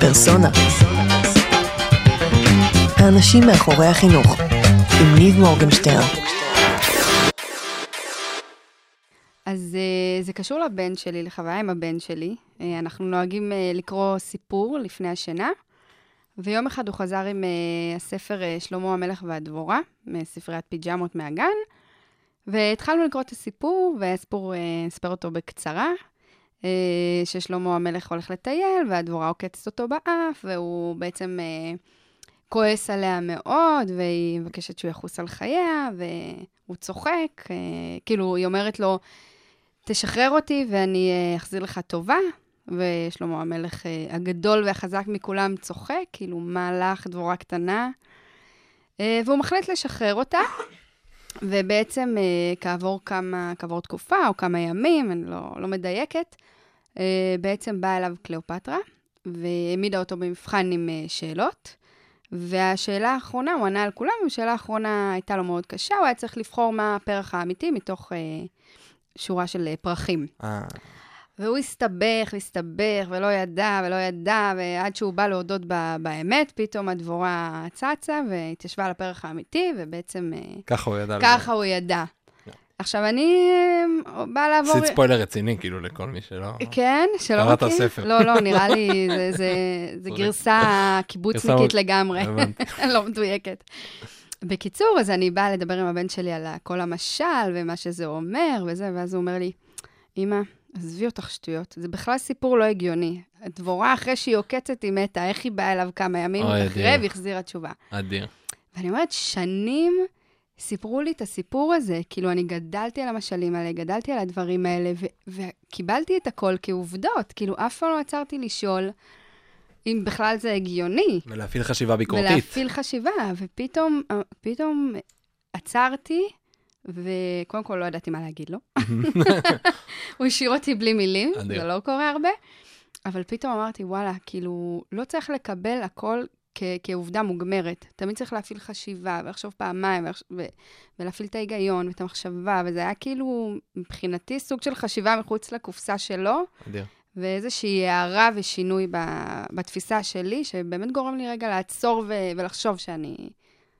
פרסונה. האנשים מאחורי החינוך, עם ניב מורגנשטרן. אז uh, זה קשור לבן שלי, לחוויה עם הבן שלי. Uh, אנחנו נוהגים uh, לקרוא סיפור לפני השינה, ויום אחד הוא חזר עם הספר שלמה המלך והדבורה, מספריית פיג'מות מהגן, והתחלנו לקרוא את הסיפור, והסיפור, נספר אותו בקצרה, ששלמה המלך הולך לטייל, והדבורה עוקצת אותו באף, והוא בעצם uh, כועס עליה מאוד, והיא מבקשת שהוא יחוס על חייה, והוא צוחק, uh, כאילו, היא אומרת לו, תשחרר אותי ואני אה, אחזיר לך טובה. ושלמה המלך אה, הגדול והחזק מכולם צוחק, כאילו, מה לך, דבורה קטנה? אה, והוא מחליט לשחרר אותה, ובעצם כעבור כמה, כעבור תקופה או כמה ימים, אני לא, לא מדייקת, בעצם באה אליו קליאופטרה, והעמידה אותו במבחן עם שאלות. והשאלה האחרונה, הוא ענה על כולם, והשאלה האחרונה הייתה לו מאוד קשה, הוא היה צריך לבחור מה הפרח האמיתי מתוך שורה של אה, פרחים. אה. והוא הסתבך והסתבך ולא ידע ולא ידע, ועד שהוא בא להודות ב- באמת, פתאום הדבורה צצה והתיישבה על הפרח האמיתי, ובעצם... אה, ככה הוא ידע. ככה הוא ידע. עכשיו, אני באה לעבור... עשית ספוילר רציני, כאילו, לכל מי שלא... כן, שלא מכיר. קראת הספר. לא, לא, נראה לי, זה גרסה קיבוצניקית לגמרי. לא מדויקת. בקיצור, אז אני באה לדבר עם הבן שלי על כל המשל ומה שזה אומר וזה, ואז הוא אומר לי, אמא, עזבי אותך שטויות, זה בכלל סיפור לא הגיוני. דבורה, אחרי שהיא עוקצת, היא מתה, איך היא באה אליו כמה ימים אחרי והחזירה תשובה. אדיר. ואני אומרת, שנים סיפרו לי את הסיפור הזה, כאילו, אני גדלתי על המשלים האלה, גדלתי על הדברים האלה, וקיבלתי את הכל כעובדות, כאילו, אף פעם לא עצרתי לשאול. אם בכלל זה הגיוני. ולהפעיל חשיבה ביקורתית. ולהפעיל חשיבה, ופתאום פתאום עצרתי, וקודם כל לא ידעתי מה להגיד לו. הוא השאיר אותי בלי מילים, זה לא קורה הרבה. אבל פתאום אמרתי, וואלה, כאילו, לא צריך לקבל הכל כ- כעובדה מוגמרת. תמיד צריך להפעיל חשיבה, ולחשוב פעמיים, ו- ולהפעיל את ההיגיון ואת המחשבה, וזה היה כאילו, מבחינתי, סוג של חשיבה מחוץ לקופסה שלו. אדיר. ואיזושהי הערה ושינוי בתפיסה שלי, שבאמת גורם לי רגע לעצור ו- ולחשוב שאני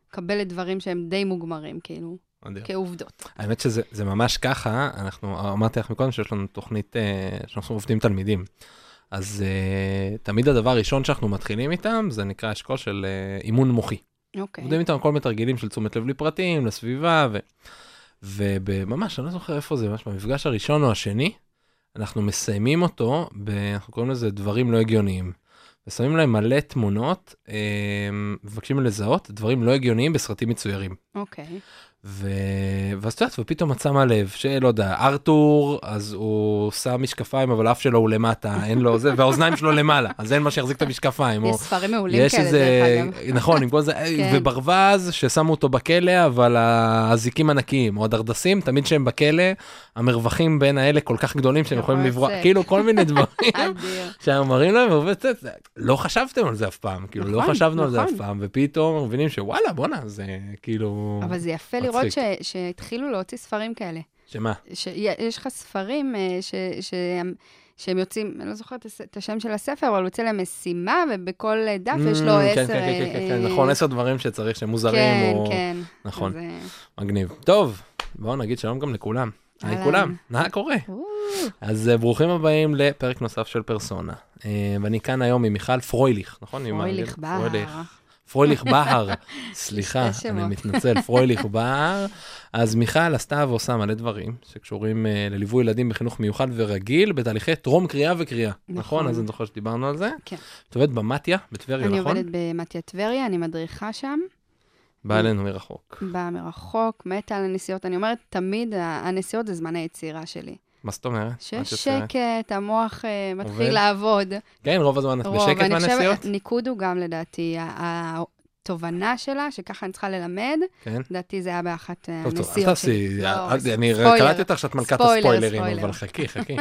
מקבלת דברים שהם די מוגמרים, כאילו. כעובדות. האמת שזה ממש ככה, אנחנו, אמרתי לך מקודם שיש לנו תוכנית, אה, שאנחנו עובדים תלמידים. אז uh, תמיד הדבר הראשון שאנחנו מתחילים איתם, זה נקרא אשכול של uh, אימון מוחי. אוקיי. Okay. עובדים איתם כל מיני תרגילים של תשומת לב לפרטים, לסביבה, ו... וממש, אני לא זוכר איפה זה, ממש במפגש הראשון או השני, אנחנו מסיימים אותו, ב, אנחנו קוראים לזה דברים לא הגיוניים. ושמים להם מלא תמונות, אה, מבקשים לזהות דברים לא הגיוניים בסרטים מצוירים. אוקיי. Okay. ו... ואז את יודעת, ופתאום את שמה לב שלא יודע, ארתור, אז הוא שם משקפיים, אבל האף שלו הוא למטה, אין לו זה, והאוזניים שלו למעלה, אז אין מה שיחזיק את המשקפיים. יש. ספרים מעולים כאלה, איזה... דרך אגב. נכון, עם כל זה, כן. וברווז, ששמו אותו בכלא, אבל האזיקים ענקיים, או הדרדסים, תמיד שהם בכלא, המרווחים בין האלה כל כך גדולים שהם יכולים לברוח, כאילו כל מיני דברים, שהם מראים להם, לא חשבתם על זה אף פעם, כאילו לא נכון, חשבנו על זה נכון. אף פעם, ופתאום מבינים שוואלה, בואנה, זה כאילו... אבל זה יפה לראות שהתחילו להוציא ספרים כאלה. שמה? שיש לך ספרים אה, שהם יוצאים, אני לא זוכרת את השם של הספר, אבל הוא יוצא למשימה, ובכל דף יש לו כן, עשר... כן, כן, כן, כן, נכון, עשר דברים שצריך, שהם מוזרים, כן, או... כן. נכון, מגניב. טוב, בואו נגיד שלום גם לכולם. היי כולם, מה קורה? אז אה, ברוכים הבאים לפרק נוסף של פרסונה. אה, ואני כאן היום עם מיכל פרויליך, נכון? פרויליך בר. פרויליך בהר, סליחה, אני מתנצל, פרויליך בהר. אז מיכל עשתה ועושה מלא דברים שקשורים uh, לליווי ילדים בחינוך מיוחד ורגיל בתהליכי טרום קריאה וקריאה. נכון. נכון? אז אני זוכר שדיברנו על זה. כן. את עובדת במתיה, בטבריה, נכון? אני עובדת במתיה טבריה, אני מדריכה שם. באה אלינו מרחוק. באה מרחוק, מתה על הנסיעות. אני אומרת, תמיד הנסיעות זה זמן היצירה שלי. מה זאת אומרת? שיש שקט, המוח uh, מתחיל. לעבוד. כן, רוב הזמן את בשקט מהנסיעות? רוב, אני חושבת, ניקוד הוא גם לדעתי, התובנה שלה, שככה אני צריכה ללמד, כן. לדעתי זה היה באחת אה, הנסיעות שלי. טוב, טוב, תעשי, לא, אני קראתי אותך שאת מלכת הספוילרים, אבל חכי, חכי.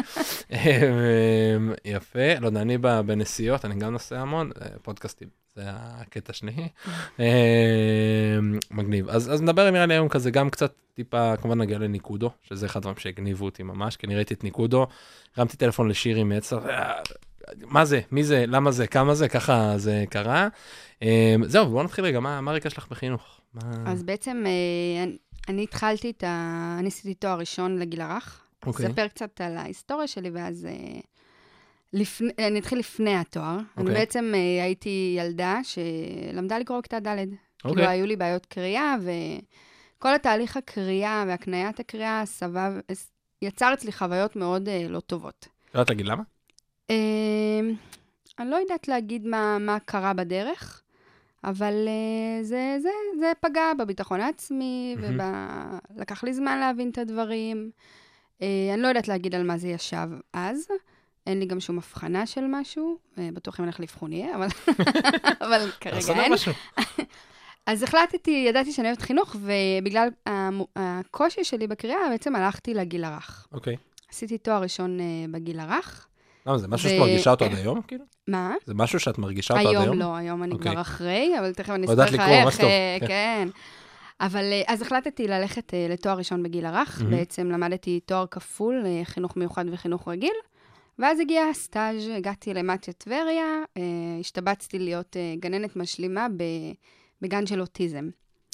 אמ, יפה, לא יודע, אני בנסיעות, אני גם נוסע המון, אה, פודקאסטים, זה הקטע שלי. אמ, מגניב. אז נדבר נראה לי היום כזה גם קצת טיפה, כמובן נגיע לניקודו, שזה אחד הדברים שהגניבו אותי ממש, כי אני ראיתי את ניקודו, הרמתי טלפון לשירי מעצר, מה זה, מי זה, למה זה, כמה זה, ככה זה קרה. אה, זהו, בוא נתחיל רגע, מה הרקע שלך בחינוך? אז בעצם אני התחלתי את ה... אני עשיתי תואר ראשון לגיל הרך. אוקיי. אספר קצת על ההיסטוריה שלי, ואז... לפני, אני אתחיל לפני התואר. Okay. אני אוקיי. בעצם הייתי ילדה שלמדה לקרוא כיתה ד'. Okay. כאילו, אוקיי. היו לי בעיות קריאה, וכל התהליך הקריאה והקניית הקריאה סבב, יצר אצלי חוויות מאוד uh, לא טובות. לא יודעת להגיד למה? Uh, אני לא יודעת להגיד מה, מה קרה בדרך, אבל uh, זה, זה, זה פגע בביטחון העצמי. ולקח לי זמן להבין את הדברים. Uh, אני לא יודעת להגיד על מה זה ישב אז. אין לי גם שום הבחנה של משהו, בטוח אם נלך לאבחון יהיה, אבל, אבל כרגע אין. אז החלטתי, ידעתי שאני אוהבת חינוך, ובגלל הקושי שלי בקריאה, בעצם הלכתי לגיל הרך. אוקיי. עשיתי תואר ראשון בגיל הרך. למה, זה משהו שאת מרגישה אותו עד היום, כאילו? מה? זה משהו שאת מרגישה אותו עד היום? היום לא, היום אני כבר אחרי, אבל תכף אני אספר לך איך, כן. אבל אז החלטתי ללכת לתואר ראשון בגיל הרך, בעצם למדתי תואר כפול, חינוך מיוחד וחינוך רגיל. ואז הגיע הסטאז', הגעתי למטיה טבריה, השתבצתי להיות גננת משלימה בגן של אוטיזם.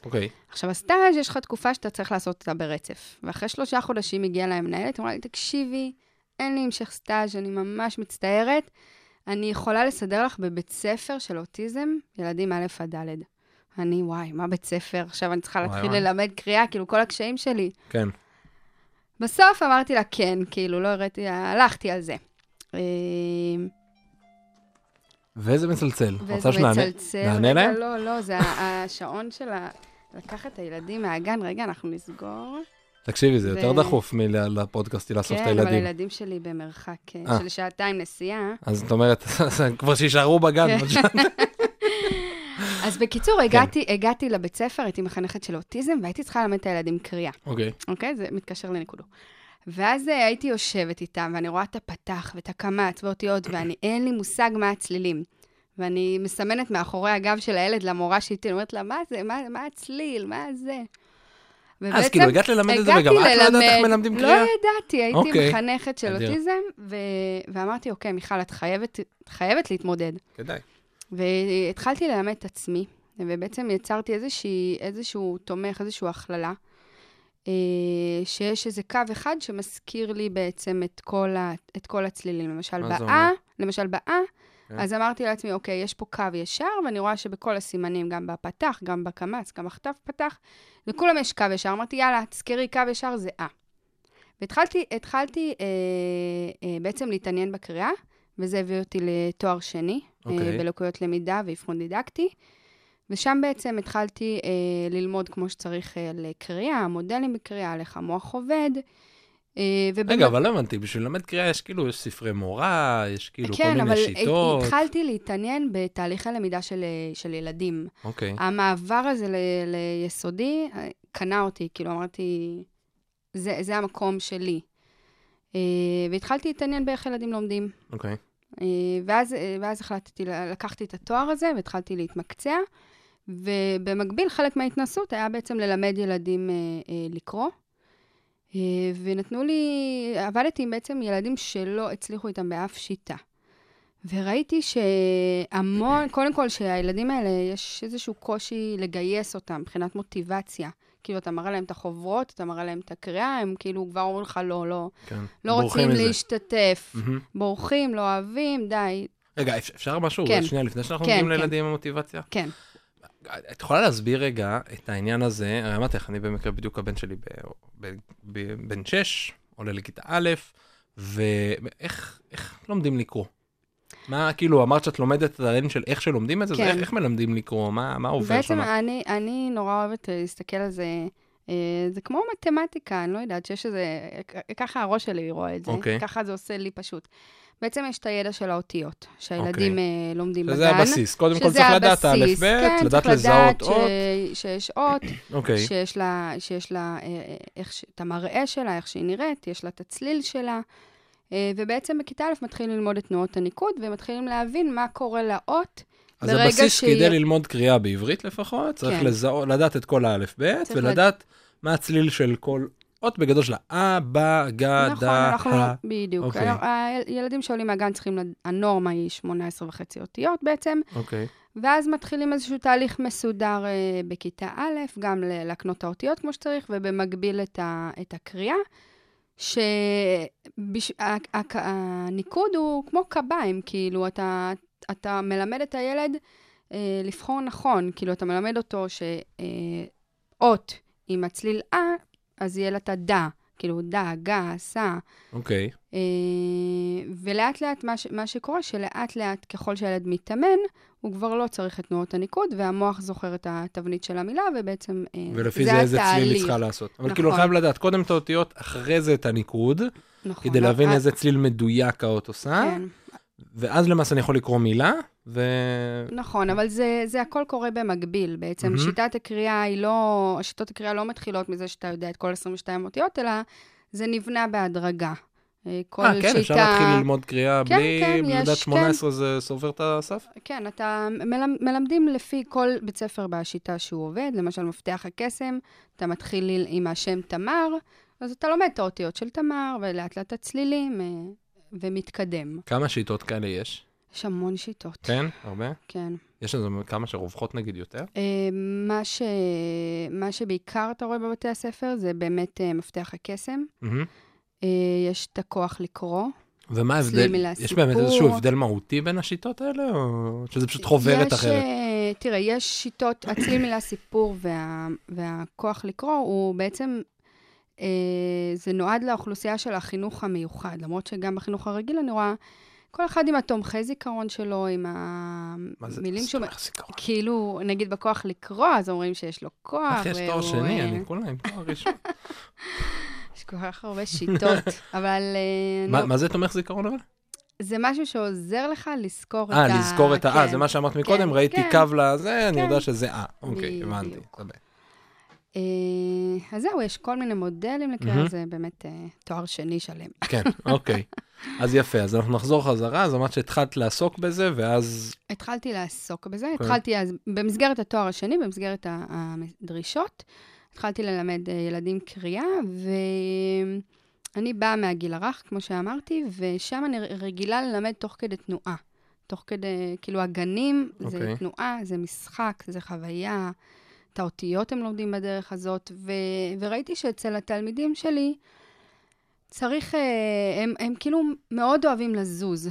אוקיי. Okay. עכשיו, הסטאז', יש לך תקופה שאתה צריך לעשות אותה ברצף. ואחרי שלושה חודשים הגיעה לה מנהלת, אמרה לי, תקשיבי, אין לי המשך סטאז', אני ממש מצטערת. אני יכולה לסדר לך בבית ספר של אוטיזם, ילדים א' עד ד'. אני, וואי, מה בית ספר? עכשיו אני צריכה להתחיל וואי. ללמד קריאה, כאילו, כל הקשיים שלי. כן. בסוף אמרתי לה כן, כאילו, לא הראיתי, הלכתי על זה. אה, וזה מצלצל. וזה מצלצל. נענה להם? לא, לא, זה השעון של. לקחת את הילדים מהגן. רגע, אנחנו נסגור. תקשיבי, זה יותר דחוף מלפודקאסטי לאסוף את הילדים. כן, אבל הילדים שלי במרחק אה, אה. של שעתיים נסיעה. אז את אומרת, כבר שיישארו בגן. כן. אז בקיצור, הגעתי, כן. הגעתי לבית ספר, הייתי מחנכת של אוטיזם, והייתי צריכה ללמד את הילדים קריאה. אוקיי. אוקיי? זה מתקשר לנקודו. ואז אה, הייתי יושבת איתם, ואני רואה את הפתח ואת הקמץ ואותיות, ואין לי מושג מה הצלילים. ואני מסמנת מאחורי הגב של הילד למורה שאיתי, אומרת לה, מה זה, מה, מה הצליל, מה זה? אז כאילו הגעת ללמד את זה, וגם את לא יודעת איך מלמדים קריאה? לא ידעתי, הייתי אוקיי. מחנכת של אוטיזם, ו... ואמרתי, אוקיי, מיכל, את חייבת, חייבת להתמודד. כדאי. והתחלתי ללמד את עצמי, ובעצם יצרתי איזושהי, איזשהו תומך, איזושהי הכללה. אה, שיש איזה קו אחד שמזכיר לי בעצם את כל, ה, את כל הצלילים. למשל, באה, למשל באה, כן. אז אמרתי לעצמי, אוקיי, יש פה קו ישר, ואני רואה שבכל הסימנים, גם בפתח, גם בקמץ, גם בכתב פתח, לכולם יש קו ישר. אמרתי, יאללה, תזכרי, קו ישר זה אה. והתחלתי התחלתי, אה, אה, בעצם להתעניין בקריאה, וזה הביא אותי לתואר שני, אה, אוקיי. אה, בלקויות למידה ואבחון דידקטי. ושם בעצם התחלתי אה, ללמוד כמו שצריך אה, לקריאה, מודלים בקריאה, על איך המוח עובד. אה, ובאמת... רגע, אבל לא הבנתי, בשביל ללמד קריאה יש כאילו, יש ספרי מורה, יש כאילו כן, כל מיני שיטות. כן, אבל התחלתי להתעניין בתהליכי למידה של, אה, של ילדים. אוקיי. המעבר הזה ל, ליסודי אה, קנה אותי, כאילו אמרתי, זה, זה המקום שלי. והתחלתי להתעניין באיך ילדים לומדים. אוקיי. ואז, ואז החלטתי, לקחתי את התואר הזה והתחלתי להתמקצע. ובמקביל, חלק מההתנסות היה בעצם ללמד ילדים לקרוא. אה, ונתנו לי, עבדתי עם בעצם ילדים שלא הצליחו איתם באף שיטה. וראיתי שהמון, קודם כל, שהילדים האלה, יש איזשהו קושי לגייס אותם מבחינת מוטיבציה. כאילו, אתה מראה להם את החוברות, אתה מראה להם את הקריאה, הם כאילו כבר אומרים לך, לא, לא, כן. לא רוצים מזה. להשתתף. Mm-hmm. בורחים, לא אוהבים, די. רגע, אפשר משהו? כן. שנייה, לפני שאנחנו כן, מגיעים כן. לילדים עם המוטיבציה? כן. את יכולה להסביר רגע את העניין הזה, הרי אמרתי לך, אני במקרה בדיוק הבן שלי בן 6, עולה לכיתה א', ואיך לומדים לקרוא? מה, כאילו, אמרת שאת לומדת את העניין של איך שלומדים את זה, כן. אז איך, מלמדים לקרוא? מה, מה עובר שם? בעצם אני, אני נורא אוהבת להסתכל על זה, אה, זה כמו מתמטיקה, אני לא יודעת, שיש איזה, ככה הראש שלי רואה את זה, okay. אוקיי. ככה זה עושה לי פשוט. בעצם יש את הידע של האותיות, שהילדים okay. אוקיי. uh, לומדים שזה בגן. שזה הבסיס. קודם כל צריך לדעת א', ב', כן, לדעת לזהות אות. ש... שיש אות, okay. אוקיי. שיש לה, שיש לה אה, אה, איך. את המראה שלה, איך שהיא נראית, יש לה את הצליל שלה. ובעצם בכיתה א' מתחילים ללמוד את תנועות הניקוד, ומתחילים להבין מה קורה לאות. אז הבסיס שהיא... כדי ללמוד קריאה בעברית לפחות, צריך כן. לזהו, לדעת את כל האלף-בית, ולדעת לד... מה הצליל של כל אות בגדול של ה, ב, ג, ד, נכון, אנחנו לא. בדיוק. אוקיי. הילדים שעולים מהגן צריכים, הנורמה היא 18 וחצי אותיות בעצם, אוקיי. ואז מתחילים איזשהו תהליך מסודר אה, בכיתה א', גם להקנות האותיות כמו שצריך, ובמקביל את, ה, את הקריאה, שהניקוד הוא כמו קביים, כאילו, אתה, אתה מלמד את הילד אה, לבחור נכון, כאילו, אתה מלמד אותו שאות עם הצליל אה, אז יהיה לה את הדא, כאילו, דא, גא, סע. אוקיי. אה, ולאט לאט מה, ש, מה שקורה, שלאט לאט ככל שהילד מתאמן, הוא כבר לא צריך את תנועות הניקוד, והמוח זוכר את התבנית של המילה, ובעצם אה, ולפי זה זה איזה צליל היא התהליך. צריכה לעשות. אבל נכון. כאילו חייב לדעת קודם את האותיות, אחרי זה את הניקוד, נכון, כדי לא, להבין אה, איזה צליל מדויק האות עושה, כן, ואז למעשה אני יכול לקרוא מילה, ו... נכון, אבל זה, זה הכל קורה במקביל. בעצם מהמם. שיטת הקריאה היא לא, שיטות הקריאה לא מתחילות מזה שאתה יודע את כל 22 אותיות, אלא זה נבנה בהדרגה. אה, כל אה, כן, שיטה... אפשר להתחיל ללמוד קריאה כן, בלי כן, בלי יש, לדעת 18 זה סובר את הסף? כן, אתה מלמד, מלמדים לפי כל בית ספר בשיטה שהוא עובד, למשל מפתח הקסם, אתה מתחיל עם השם תמר, אז אתה לומד את האותיות של תמר, ולאט לאט הצלילים, אה, ומתקדם. כמה שיטות כאלה יש? יש המון שיטות. כן? הרבה? כן. יש איזה כמה שרווחות נגיד יותר? אה, מה, ש... מה שבעיקר אתה רואה בבתי הספר זה באמת אה, מפתח הקסם. אה, יש את הכוח לקרוא. ומה ההבדל? יש באמת. איזשהו הבדל מהותי בין השיטות האלה, או שזה פשוט חוברת יש, אחרת? אה, תראה, יש שיטות, הצליל מילה סיפור וה, והכוח לקרוא, הוא בעצם, אה, זה נועד לאוכלוסייה של החינוך המיוחד, למרות שגם בחינוך הרגיל אני רואה, כל אחד עם התומכי זיכרון שלו, עם מה זה? המילים שהוא... סתומך זיכרון. כאילו, נגיד בכוח לקרוא, אז אומרים שיש לו כוח. איך יש תואר שני? אה, אני כולה עם תואר ראשון. יש כל כך הרבה שיטות, אבל אה, מה- מה זה תומך זיכרון אבל? זה משהו שעוזר לך לזכור את ה... אה, לזכור את ה... אה, כן. זה מה שאמרת כן, מקודם, ראיתי כן. קו לזה, אני כן. יודע שזה אה. אוקיי. הבנתי. אה, אז זהו, יש כל מיני מודלים מהמם. זה באמת אה, תואר שני שלם. כן, אוקיי. אז יפה, אז אנחנו נחזור חזרה, אז אמרת שהתחלת לעסוק בזה, ואז... התחלתי לעסוק בזה, כן. התחלתי אז, במסגרת התואר השני, במסגרת הדרישות, התחלתי ללמד אה, ילדים קריאה, ואני באה מהגיל הרך, כמו שאמרתי, ושם אני רגילה ללמד תוך כדי תנועה. תוך כדי, כאילו, הגנים זה אוקיי. תנועה, זה משחק, זה חוויה, את האותיות הם לומדים בדרך הזאת, ו, וראיתי שאצל התלמידים שלי, צריך, אה, הם, הם כאילו מאוד אוהבים לזוז.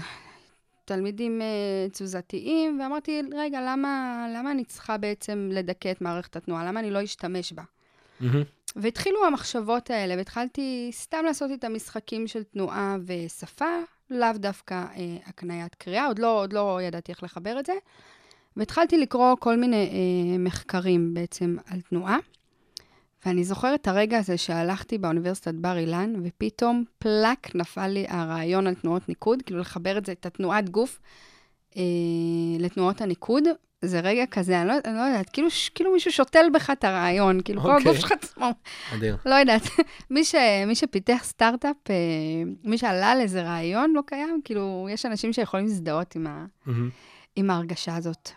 תלמידים אה, תזוזתיים, ואמרתי, רגע, למה, למה אני צריכה בעצם לדכא את מערכת התנועה? למה אני לא אשתמש בה? מהמם. והתחילו המחשבות האלה, והתחלתי סתם לעשות איתם משחקים של תנועה ושפה, לאו דווקא אה, הקניית קריאה, עוד לא, עוד לא ידעתי איך לחבר את זה. והתחלתי לקרוא כל מיני אה, מחקרים בעצם על תנועה. ואני זוכרת את הרגע הזה שהלכתי באוניברסיטת בר אילן, ופתאום פלאק נפל לי הרעיון על תנועות ניקוד, כאילו לחבר את זה, את התנועת גוף, אה, לתנועות הניקוד. זה רגע כזה, אני לא, אני לא יודעת, כאילו, ש- כאילו מישהו שותל בך את הרעיון, כאילו כל אוקיי. הגוף שלך עצמו, אדיר. לא יודעת. מי, ש, מי שפיתח סטארט-אפ, אה, מי שעלה על איזה רעיון לא קיים, כאילו, יש אנשים שיכולים להזדהות עם, ה, מהמם. עם ההרגשה הזאת.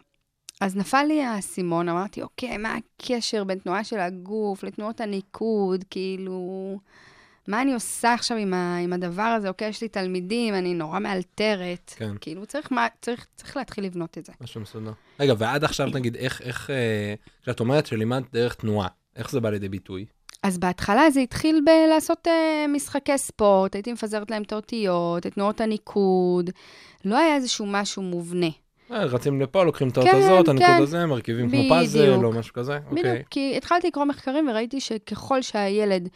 אז נפל לי האסימון, אמרתי, אוקיי, מה הקשר בין תנועה של הגוף לתנועות הניקוד? כאילו, מה אני עושה עכשיו עם, ה, עם הדבר הזה? אוקיי, יש לי תלמידים, אני נורא מאלתרת. כן. כאילו, צריך, מה, צריך, צריך להתחיל לבנות את זה. משהו מסודר. רגע, ועד עכשיו נגיד, איך, איך, אה, כשאת אומרת שלימדת דרך תנועה, איך זה בא לידי ביטוי? אז בהתחלה זה התחיל בלעשות uh, משחקי ספורט, הייתי מפזרת להם את האותיות, את תנועות הניקוד. לא היה איזשהו משהו מובנה. אה, רצים לפה, לוקחים את האות כן, הזאת, הניקוד כן. הזה, מרכיבים כמו. פאזל או משהו כזה? בדיוק, אוקיי. כי התחלתי לקרוא מחקרים וראיתי שככל שהילד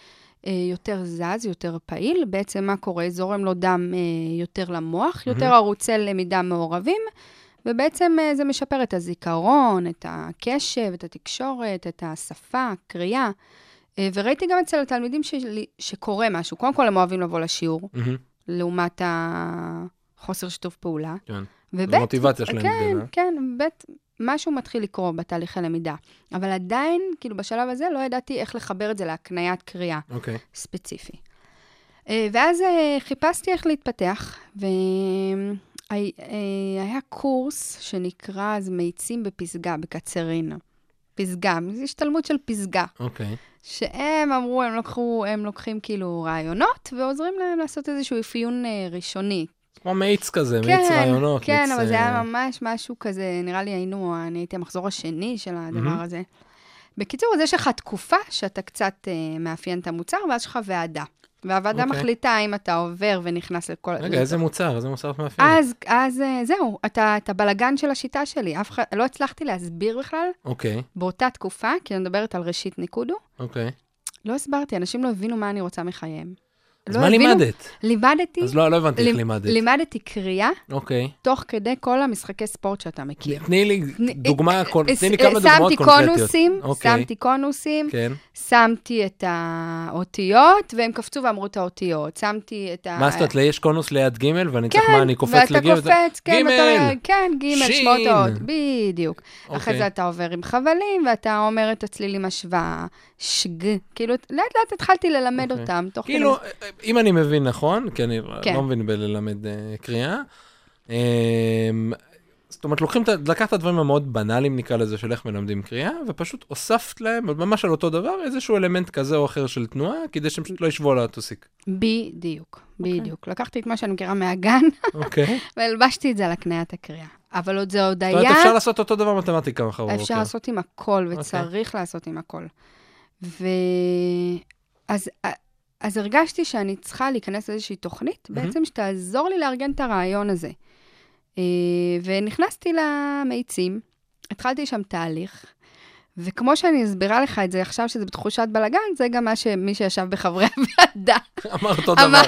אה, יותר זז, יותר פעיל, בעצם מה קורה? זורם לו דם אה, יותר למוח, יותר. ערוצי למידה מעורבים, ובעצם זה משפר את הזיכרון, את הקשב, את התקשורת, את השפה, קריאה. אה, וראיתי גם אצל התלמידים שלי שקורה משהו. קודם כל, הם אוהבים לבוא לשיעור, מהמם. לעומת החוסר שיתוף פעולה. כן. וב', המוטיבציה שלהם כן, גדלה. כן, ב', משהו מתחיל לקרות בתהליך הלמידה. אבל עדיין, כאילו, בשלב הזה לא ידעתי איך לחבר את זה להקניית קריאה אוקיי. ספציפי. אה, ואז אה, חיפשתי איך להתפתח, והיה קורס שנקרא אז מאיצים בפסגה, בקצרין. פסגה, זו השתלמות של פסגה. אוקיי. שהם אמרו, הם, לקחו, הם לוקחים כאילו רעיונות ועוזרים להם לעשות איזשהו אפיון אה, ראשוני. כמו מאיץ כזה, כן, מאיץ רעיונות. כן, מאיץ, אבל זה היה ממש משהו כזה, נראה לי היינו, אני הייתי המחזור השני של הדבר mm-hmm. הזה. בקיצור, אז יש לך תקופה שאתה קצת uh, מאפיין את המוצר, ואז יש לך ועדה. והוועדה okay. אוקיי. מחליטה האם אתה עובר ונכנס לכל... רגע, איזה מוצר? איזה מוצר את מאפיינת? אז, אז uh, זהו, אתה, אתה בלגן של השיטה שלי. אף אחד, לא הצלחתי להסביר בכלל. אוקיי. Okay. באותה תקופה, כי אני מדברת על ראשית ניקודו. אוקיי. Okay. לא הסברתי, אנשים לא הבינו מה אני רוצה מחייהם. אז לא מה הבינו, לימדת? לימדתי. אז לא, לא הבנתי איך לימדת. לימדתי קריאה, אוקיי. תוך כדי כל המשחקי ספורט שאתה מכיר. תני לי דוגמה, תני לי כמה דוגמאות קונקרטיות. שמתי קונוסים, אוקיי. שמתי קונוסים, כן. שמתי את האותיות, והם קפצו ואמרו את האותיות. שמתי את ה... מה זאת אומרת, יש קונוס ליד ג' ואני צריך מה, אני קופץ לג'? ואתה קופץ, כן, כן, ג', שמות האות, בדיוק. אחרי אוקיי. זה אתה עובר עם חבלים, ואתה אומר את הצלילים השוואה. שג, כאילו, לאט לאט התחלתי ללמד okay. אוקיי. אותם, תוך כאילו, כדי... כאילו, אם אני מבין נכון, כי אני כן. לא מבין בללמד uh, קריאה, um, זאת אומרת, לוקחים, לקחת הדברים המאוד בנאליים, נקרא לזה, של איך מלמדים קריאה, ופשוט הוספת להם, ממש על אותו דבר, איזשהו אלמנט כזה או אחר של תנועה, כדי שהם פשוט לא ישבו על הטוסיק. בדיוק, אוקיי. בדיוק. Okay. לקחתי את מה שאני מכירה מהגן, okay. אוקיי. והלבשתי את זה על הקניית הקריאה. אבל עוד זה עוד היה... זאת אומרת, אפשר לעשות אותו דבר מתמטיקה מחר בבוקר. אפשר לעשות עם הכל, וצריך okay. לעשות עם הכל. ואז אז הרגשתי שאני צריכה להיכנס לאיזושהי תוכנית, mm-hmm. בעצם שתעזור לי לארגן את הרעיון הזה. אה, ונכנסתי למאיצים, התחלתי שם תהליך, וכמו שאני אסבירה לך את זה עכשיו, שזה בתחושת בלאגן, זה גם מה שמי שישב בחברי הוועדה. אמר אותו דבר.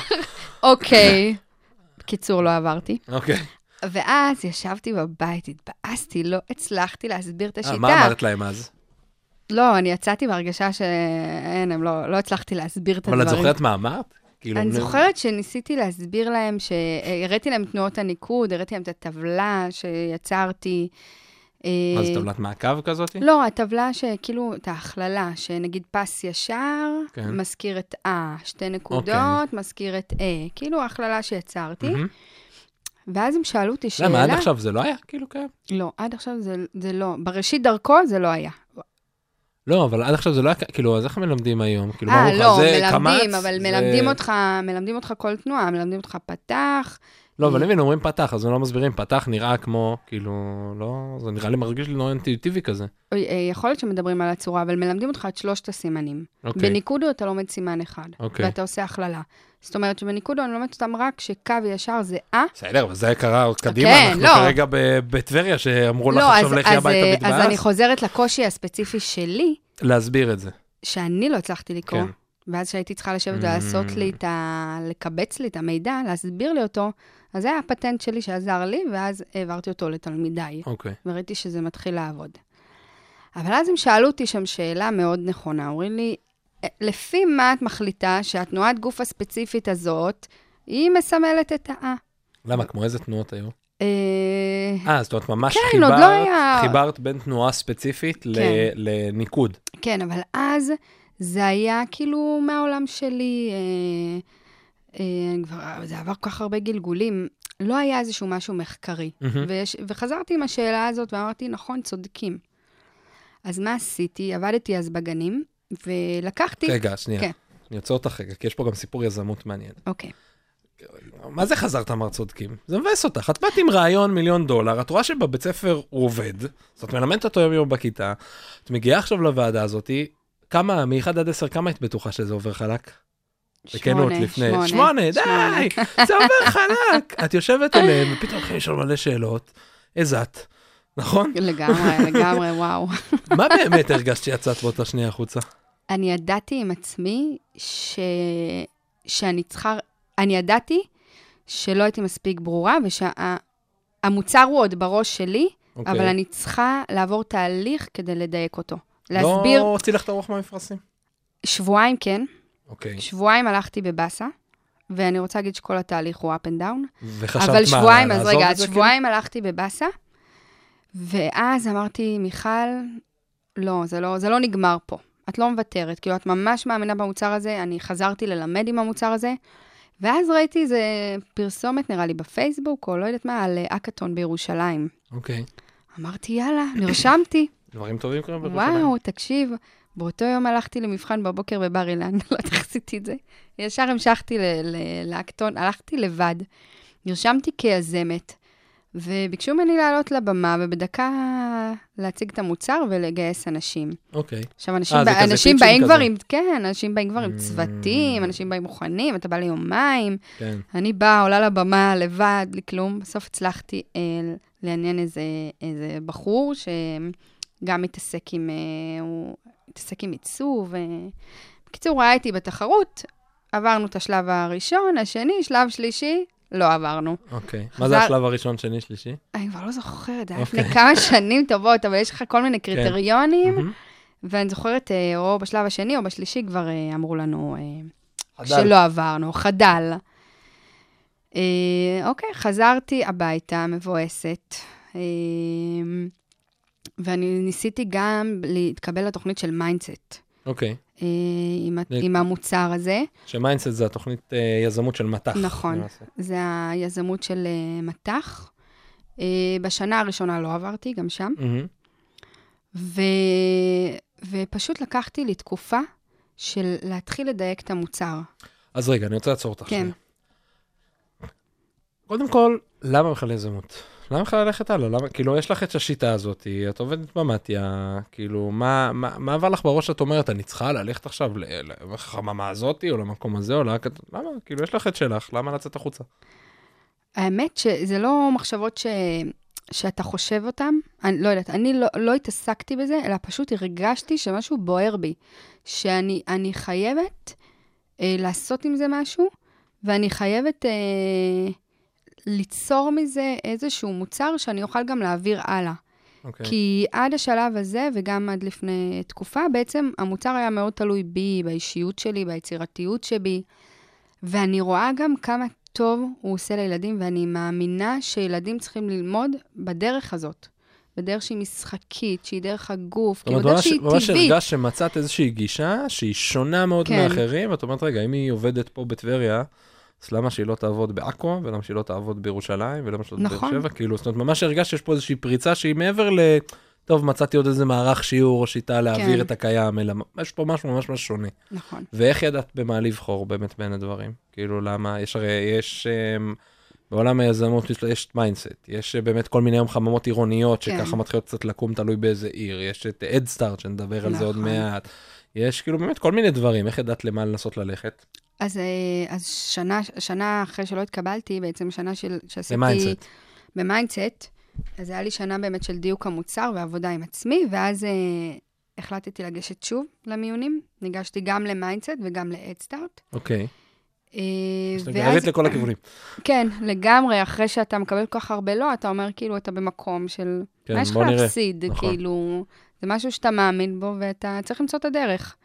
אוקיי. בקיצור, לא עברתי. אוקיי. ואז ישבתי בבית, התבאסתי, לא הצלחתי להסביר את השיטה. מה אמרת להם אז? לא, אני יצאתי בהרגשה שאין, הם לא, לא הצלחתי להסביר את הדברים. אבל את זוכרת מה אמרת? כאילו... אני זוכרת שניסיתי להסביר להם, שהראיתי להם תנועות הניקוד, הראיתי להם את הטבלה שיצרתי. מה זה טבלת מעקב כזאת? לא, הטבלה שכאילו, את ההכללה, שנגיד פס ישר, כן. מזכיר את A, שתי נקודות, אוקיי. מזכיר את A, כאילו ההכללה שיצרתי. Mm-hmm. ואז הם שאלו אותי שאלה... למה, עד עכשיו זה לא היה כאילו קיים? לא, עד עכשיו זה, זה לא. בראשית דרכו זה לא היה. לא, אבל עד עכשיו זה לא היה, כאילו, אז איך מלמדים היום? כאילו, אה, לא, מלמדים, קמץ, אבל זה... מלמדים אותך, מלמדים אותך כל תנועה, מלמדים אותך פתח. לא, אבל מבין, אומרים פתח, אז הם לא מסבירים, פתח נראה כמו, כאילו, לא, זה נראה לי מרגיש לי נורא אינטואיטיבי כזה. אה, יכול להיות שמדברים על הצורה, אבל מלמדים אותך את שלושת הסימנים. אוקיי. בניקודו אתה לומד סימן אחד, אוקיי. ואתה עושה הכללה. זאת אומרת שבניקודו אני לומדת אותם רק שקו ישר זה אה. בסדר, אבל זה קרה עוד קדימה, כן, אנחנו לא. כרגע בטבריה, שאמרו לך לא, עכשיו לכי הביתה מתבאס. אז אני חוזרת לקושי הספציפי שלי. להסביר את זה. שאני לא הצלחתי לקרוא. כן. ואז שהייתי צריכה לשבת mm. ולעשות לי את ה... לקבץ לי את המידע, להסביר לי אותו, אז זה היה הפטנט שלי שעזר לי, ואז העברתי אותו לתלמידיי. אוקיי. Okay. וראיתי שזה מתחיל לעבוד. אבל אז הם שאלו אותי שם שאלה מאוד נכונה, אומרים לי, אה, לפי מה את מחליטה שהתנועת גוף הספציפית הזאת, היא מסמלת את ה-A? למה? כמו איזה תנועות היו? אה, אה, זאת אומרת, ממש כן, חיברת, לא היה... חיברת בין תנועה ספציפית כן. לניקוד. כן, אבל אז זה היה כאילו מהעולם שלי, אה, אה, כבר, זה עבר כל כך הרבה גלגולים. לא היה איזשהו משהו מחקרי. Mm-hmm. ויש, וחזרתי עם השאלה הזאת ואמרתי, נכון, צודקים. אז מה עשיתי? עבדתי אז בגנים, ולקחתי... רגע, שנייה. כן. אני עוצר אותך רגע, כי יש פה גם סיפור יזמות מעניין. אוקיי. מה זה חזרת אמר צודקים? זה מבאס אותך. את באת עם רעיון מיליון דולר, את רואה שבבית ספר הוא עובד, זאת מלמדת אותו יום יום בכיתה, את מגיעה עכשיו לוועדה הזאתי, כמה, מ-1 עד 10, כמה היית בטוחה שזה עובר חלק? שמונה, לפני. שמונה. שמונה, די, זה עובר חלק. את יושבת אליהם, ופתאום הולכים לשאול מלא שאלות. את, נכון? לגמרי, לגמרי, וואו. מה באמת הרגשת שיצאת באותה שנייה החוצה? אני ידעתי עם עצמי ש... שאני צריכה, אני ידעתי שלא הייתי מספיק ברורה, ושהמוצר שה... הוא עוד בראש שלי, okay. אוקיי. אבל אני צריכה לעבור תהליך כדי לדייק אותו. להסביר... לא הוציא לך את הרוח מהמפרשים? שבועיים כן. אוקיי. Okay. שבועיים הלכתי בבאסה, ואני רוצה להגיד שכל התהליך הוא up and down. וחשבת מה, אבל שבועיים, אז רגע, אז שבועיים כאילו? הלכתי בבאסה, ואז אמרתי, מיכל, לא, זה לא, זה לא נגמר פה. את לא מוותרת, כאילו, את ממש מאמינה במוצר הזה, אני חזרתי ללמד עם המוצר הזה, ואז ראיתי איזה פרסומת, נראה לי, בפייסבוק, או לא יודעת מה, על אקתון בירושלים. אוקיי. אמרתי, יאללה, נרשמתי. דברים טובים קורים בירושלים. וואו, תקשיב, באותו יום הלכתי למבחן בבוקר בבר אילן, לא עשיתי את זה. ישר המשכתי לאקטון, הלכתי לבד, נרשמתי כיזמת, וביקשו ממני לעלות לבמה, ובדקה להציג את המוצר ולגייס אנשים. אוקיי. עכשיו, אנשים, 아, בא, אנשים באים כזה. כבר עם, כן, אנשים באים כבר עם mm. צוותים, אנשים באים מוכנים, אתה בא ליומיים. כן. אני באה, עולה לבמה לבד, בלי כלום. בסוף הצלחתי אה, לעניין איזה, איזה בחור שגם מתעסק עם, אה, הוא מתעסק עם עיצוב. אה. בקיצור, הוא היה איתי בתחרות, עברנו את השלב הראשון, השני, שלב שלישי, לא עברנו. אוקיי. מה זה השלב הראשון, שני, שלישי? אני כבר לא זוכרת, זה היה לפני אוקיי. כמה שנים טובות, אבל יש לך כל מיני כן. קריטריונים, ואני זוכרת, אה, או בשלב השני או בשלישי כבר אה, אמרו לנו אה, שלא עברנו, חדל. אוקיי, חזרתי הביתה, מבואסת, ואני ניסיתי גם להתקבל לתוכנית של MindCET. אוקיי. אה, עם, עם המוצר הזה. ש MindCET זה התוכנית אה, יזמות של מטח. נכון, זה היזמות של אה, מטח. בשנה הראשונה לא עברתי, גם שם. ו... ופשוט לקחתי לי תקופה של להתחיל לדייק את המוצר. אז רגע, אני רוצה לעצור אותך. כן. קודם כל, למה בכלל יזמות? למה בכלל ללכת הלאה? למה, כאילו, יש לך את השיטה הזאת, את עובדת במתיה, כאילו, מה, מה, מה עבר לך בראש שאת אומרת, אני צריכה ללכת עכשיו לחממה הזאתי, או למקום הזה, או לק... למה? כאילו, יש לך את שלך, למה לצאת החוצה? האמת שזה לא מחשבות ש... שאתה חושב אותן, אני לא יודעת, אני לא, לא התעסקתי בזה, אלא פשוט הרגשתי שמשהו בוער בי, שאני חייבת אה, לעשות עם זה משהו, ואני חייבת... אה, ליצור מזה איזשהו מוצר שאני אוכל גם להעביר הלאה. Okay. אוקיי. כי עד השלב הזה, וגם עד לפני תקופה, בעצם המוצר היה מאוד תלוי בי, באישיות שלי, ביצירתיות שבי, ואני רואה גם כמה טוב הוא עושה לילדים, ואני מאמינה שילדים צריכים ללמוד בדרך הזאת. בדרך שהיא משחקית, שהיא דרך הגוף, כאילו דרך שהיא טבעית. ממש הרגשת שמצאת איזושהי גישה שהיא שונה מאוד כן. מאחרים, ואת אומרת, רגע, אם היא עובדת פה בטבריה, אז למה שהיא לא תעבוד בעכו, ולמה שהיא לא תעבוד בירושלים, ולמה שהיא לא תעבוד בבאר שבע? כאילו, זאת אומרת, ממש הרגשת שיש פה איזושהי פריצה שהיא מעבר ל... טוב, מצאתי עוד איזה מערך שיעור או שיטה להעביר כן. את הקיים, אלא יש פה משהו ממש ממש שונה. נכון. ואיך ידעת במה לבחור באמת בין הדברים? כאילו, למה, יש הרי, יש... אממ, בעולם היזמות יש MindCET, יש באמת כל מיני חממות עירוניות, כן. שככה מתחילות קצת לקום תלוי באיזה עיר, יש את EdStart, שנדבר נכון. על זה עוד נכון. מעט. יש כאילו באמת כל מיני דברים, איך ידעת למה לנסות ללכת? אז, אה, אז שנה, שנה אחרי שלא התקבלתי, בעצם שנה של, שעשיתי... ב MindCET. ב MindCET, אז היה לי שנה באמת של דיוק המוצר ועבודה עם עצמי, ואז אה, החלטתי לגשת שוב למיונים. ניגשתי גם ל MindCET וגם ל EdStart. אוקיי. אה, אז ואז... לכל הכיוונים. כן, לגמרי. אחרי שאתה מקבל כל כך הרבה לא, אתה אומר, כאילו, אתה במקום של... כן, מה יש לך להפסיד? נכון. כאילו, זה משהו שאתה מאמין בו, ואתה צריך למצוא את הדרך.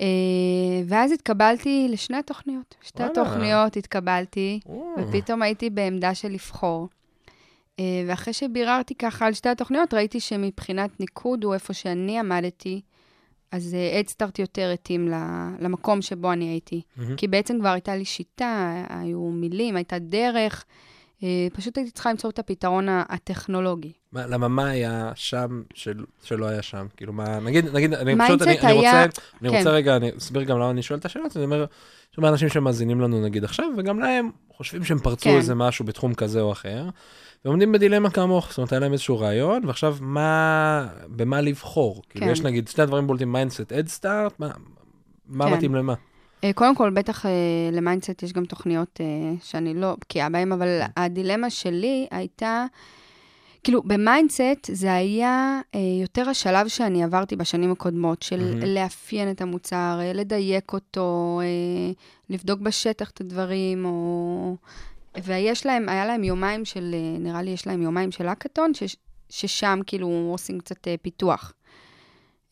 אה, ואז התקבלתי לשני התוכניות. שתי התוכניות התקבלתי, ופתאום הייתי בעמדה של לבחור. Uh, ואחרי שביררתי ככה על שתי התוכניות, ראיתי שמבחינת ניקוד הוא איפה שאני עמדתי, אז אדסטארט uh, יותר התאים למקום שבו אני הייתי. Mm-hmm. כי בעצם כבר הייתה לי שיטה, היו מילים, הייתה דרך. אה, פשוט הייתי צריכה למצוא את הפתרון הטכנולוגי. מה, למה מה היה שם של, שלא היה שם? כאילו מה, נגיד, נגיד, אני פשוט, אני, אני רוצה, אני כן. רוצה רגע, אני אסביר גם למה אני שואל את השאלות, אני אומר, יש הרבה אנשים שמאזינים לנו נגיד עכשיו, וגם להם חושבים שהם פרצו כן. איזה משהו בתחום כזה או אחר, ועומדים בדילמה כמוך, זאת אומרת, היה להם איזשהו רעיון, ועכשיו מה, במה לבחור? כאילו, כן. כאילו, יש נגיד שני דברים בולטים, MindCET, EdStart, מה, מה כן. מתאים למה? אה, קודם כל, בטח אה, ל MindCET יש גם תוכניות אה, שאני לא בקיאה בהן, אבל הדילמה שלי הייתה, כאילו, ב MindCET זה היה יותר השלב שאני עברתי בשנים הקודמות, של אמהמ. לאפיין את המוצר, לדייק אותו, לבדוק בשטח את הדברים, או... ויש להם, היה להם יומיים של, נראה לי יש להם יומיים של האקתון, ששם כאילו עושים קצת פיתוח.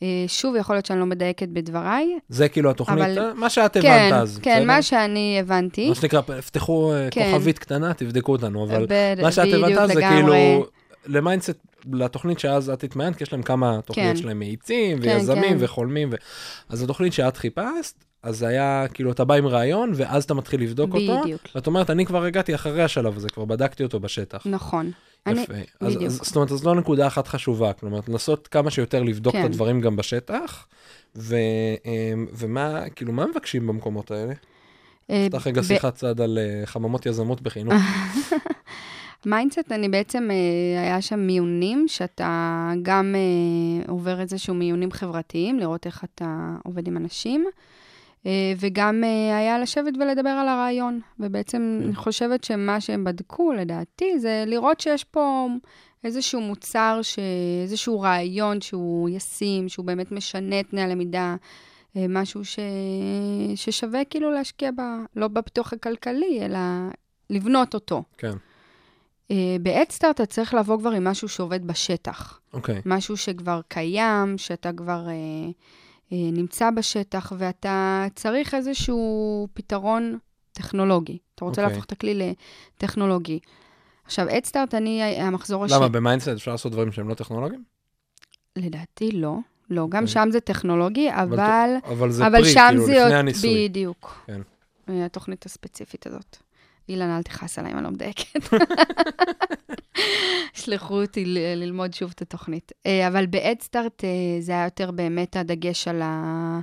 אה, שוב, יכול להיות שאני לא מדייקת בדבריי. זה כאילו התוכנית, אבל... מה שאת הבנת כן, אז. כן, כן, מה שאני הבנתי. מה שנקרא, פתחו אה, כן. כוכבית קטנה, תבדקו אותנו, אבל ב- מה שאת הבנת אז זה כאילו, ל MindCET, לתוכנית שאז את התמיינת, כי יש להם כמה תוכניות כן. שלהם מאיצים, כן, ויזמים, כן. וחולמים, ו... אז התוכנית שאת חיפשת, אז זה היה, כאילו, אתה בא עם רעיון, ואז אתה מתחיל לבדוק בדיוק. אותו. בדיוק. ואת אומרת, אני כבר הגעתי אחרי השלב הזה, כבר בדקתי אותו בשטח. נכון. יפה. אני, אז, בדיוק. אז, זאת אומרת, אז לא נקודה אחת חשובה, כלומר, לנסות כמה שיותר לבדוק כן. את הדברים גם בשטח, ו, אמ, ומה, כאילו, מה מבקשים במקומות האלה? נפתח רגע שיחת צד על אה, חממות יזמות בחינוך. ב-MindCET, אני בעצם, אה, היה שם מיונים, שאתה גם אה, עובר איזשהו מיונים חברתיים, לראות איך אתה עובד עם אנשים, וגם היה לשבת ולדבר על הרעיון. ובעצם אני חושבת שמה שהם בדקו, לדעתי, זה לראות שיש פה איזשהו מוצר, ש... איזשהו רעיון שהוא ישים, שהוא באמת משנה את פני הלמידה. אה, משהו ש... ששווה כאילו להשקיע ב... לא בפיתוח הכלכלי, אלא לבנות אותו. כן. Uh, באדסטארט אתה צריך לבוא כבר עם משהו שעובד בשטח. אוקיי. Okay. משהו שכבר קיים, שאתה כבר uh, נמצא בשטח, ואתה צריך איזשהו פתרון טכנולוגי. אתה רוצה okay. אוקיי. להפוך את הכלי לטכנולוגי. עכשיו, Headstart, אני, המחזור השני... למה, ב-MindCET אפשר לעשות דברים שהם לא טכנולוגיים? לדעתי לא. לא, גם okay. שם זה טכנולוגי, אבל... אבל, אבל זה אבל פרי, שם כאילו, זה לפני הניסוי. בדיוק. כן. התוכנית הספציפית הזאת. אילן, אל תכעס עליי אם אני לא מדייקת. שלחו אותי ל- ללמוד שוב את התוכנית. אה, אבל ב-Headstart אה, זה היה יותר באמת הדגש על, ה...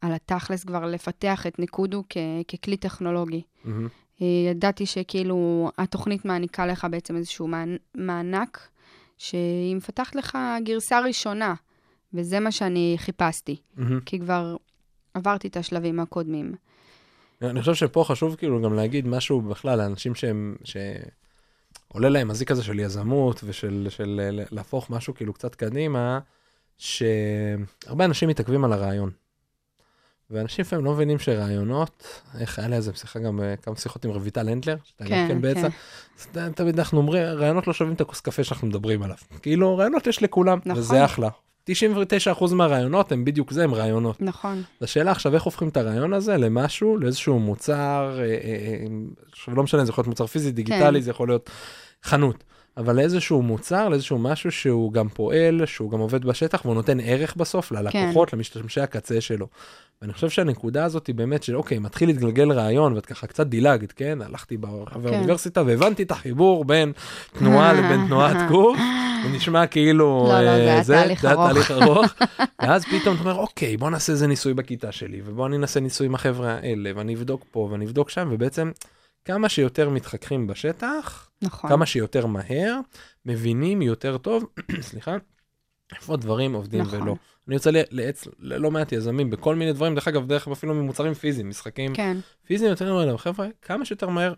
על התכלס, כבר לפתח את ניקודו כ... ככלי טכנולוגי. Mm-hmm. ידעתי שכאילו התוכנית מעניקה לך בעצם איזשהו מענק, שהיא מפתחת לך גרסה ראשונה. וזה מה שאני חיפשתי, mm-hmm. כי כבר עברתי את השלבים הקודמים. אני חושב שפה חשוב כאילו גם להגיד משהו בכלל לאנשים שהם, שעולה להם הזיק הזה של יזמות ושל של להפוך משהו כאילו קצת קדימה, שהרבה אנשים מתעכבים על הרעיון. ואנשים לפעמים לא מבינים שרעיונות, איך היה לי איזה שיחה גם, כמה שיחות עם רויטל הנדלר, שאתה כן, כן בעצם, כן. תמיד אנחנו אומרים, רעיונות לא שווים את הכוס קפה שאנחנו מדברים עליו. כאילו, רעיונות יש לכולם, נכון. וזה אחלה. 99% מהרעיונות הם בדיוק זה, הם רעיונות. נכון. השאלה עכשיו, איך הופכים את הרעיון הזה למשהו, לאיזשהו מוצר, אה, אה, אה, עכשיו לא משנה, זה יכול להיות מוצר פיזי, דיגיטלי, כן. זה יכול להיות חנות. אבל לאיזשהו מוצר, לאיזשהו משהו שהוא גם פועל, שהוא גם עובד בשטח, והוא נותן ערך בסוף ללקוחות, כן. למשתמשי הקצה שלו. ואני חושב שהנקודה הזאת היא באמת של, אוקיי, מתחיל להתגלגל רעיון, ואת ככה קצת דילגת, כן? הלכתי ברחבי כן. האוניברסיטה והבנתי את החיבור בין תנועה לבין תנועת קורס, זה נשמע כאילו... לא, לא, זה היה תהליך ארוך. זה תהליך ארוך. ואז פתאום אתה אומר, אוקיי, בוא נעשה איזה ניסוי בכיתה שלי, ובוא אני אנסה ניסוי עם החבר'ה האלה, ואני אבדוק פה ואני אבדוק שם, ובעצם... כמה שיותר מתחככים בשטח, נכון. כמה שיותר מהר, מבינים יותר טוב, סליחה, איפה הדברים עובדים נכון. ולא. אני יוצא לעץ ללא מעט יזמים בכל מיני דברים, דרך אגב, דרך אפילו ממוצרים פיזיים, משחקים כן. פיזיים יותר מהר, חבר'ה, כמה שיותר מהר,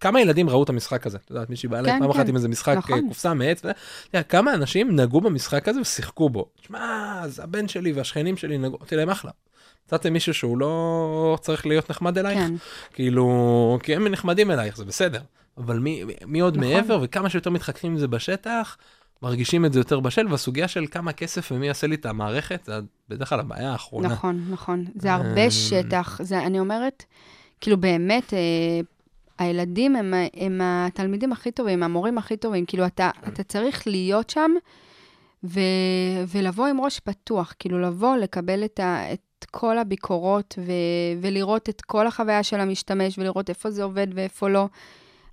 כמה ילדים ראו את המשחק הזה? את יודעת, מישהי באה אליי כן, פעם כן. אחת עם איזה משחק נכון. קופסה מעץ, יודע, כמה אנשים נגעו במשחק הזה ושיחקו בו. תשמע, אז הבן שלי והשכנים שלי נגעו, אמרתי להם אחלה. מצאתם מישהו שהוא לא צריך להיות נחמד אלייך? כן. כאילו, כי הם נחמדים אלייך, זה בסדר. אבל מי, מי עוד נכון. מעבר, וכמה שיותר מתחככים עם זה בשטח, מרגישים את זה יותר בשל, והסוגיה של כמה כסף ומי יעשה לי את המערכת, זה בדרך כלל הבעיה האחרונה. נכון, נכון. זה הרבה אמ, שטח. זה, אני אומרת, כאילו באמת, אה, הילדים הם, הם התלמידים הכי טובים, המורים הכי טובים. כאילו, אתה, אתה צריך להיות שם ו, ולבוא עם ראש פתוח, כאילו, לבוא, לקבל את, ה, את כל הביקורות ו- ולראות את כל החוויה של המשתמש ולראות איפה זה עובד ואיפה לא.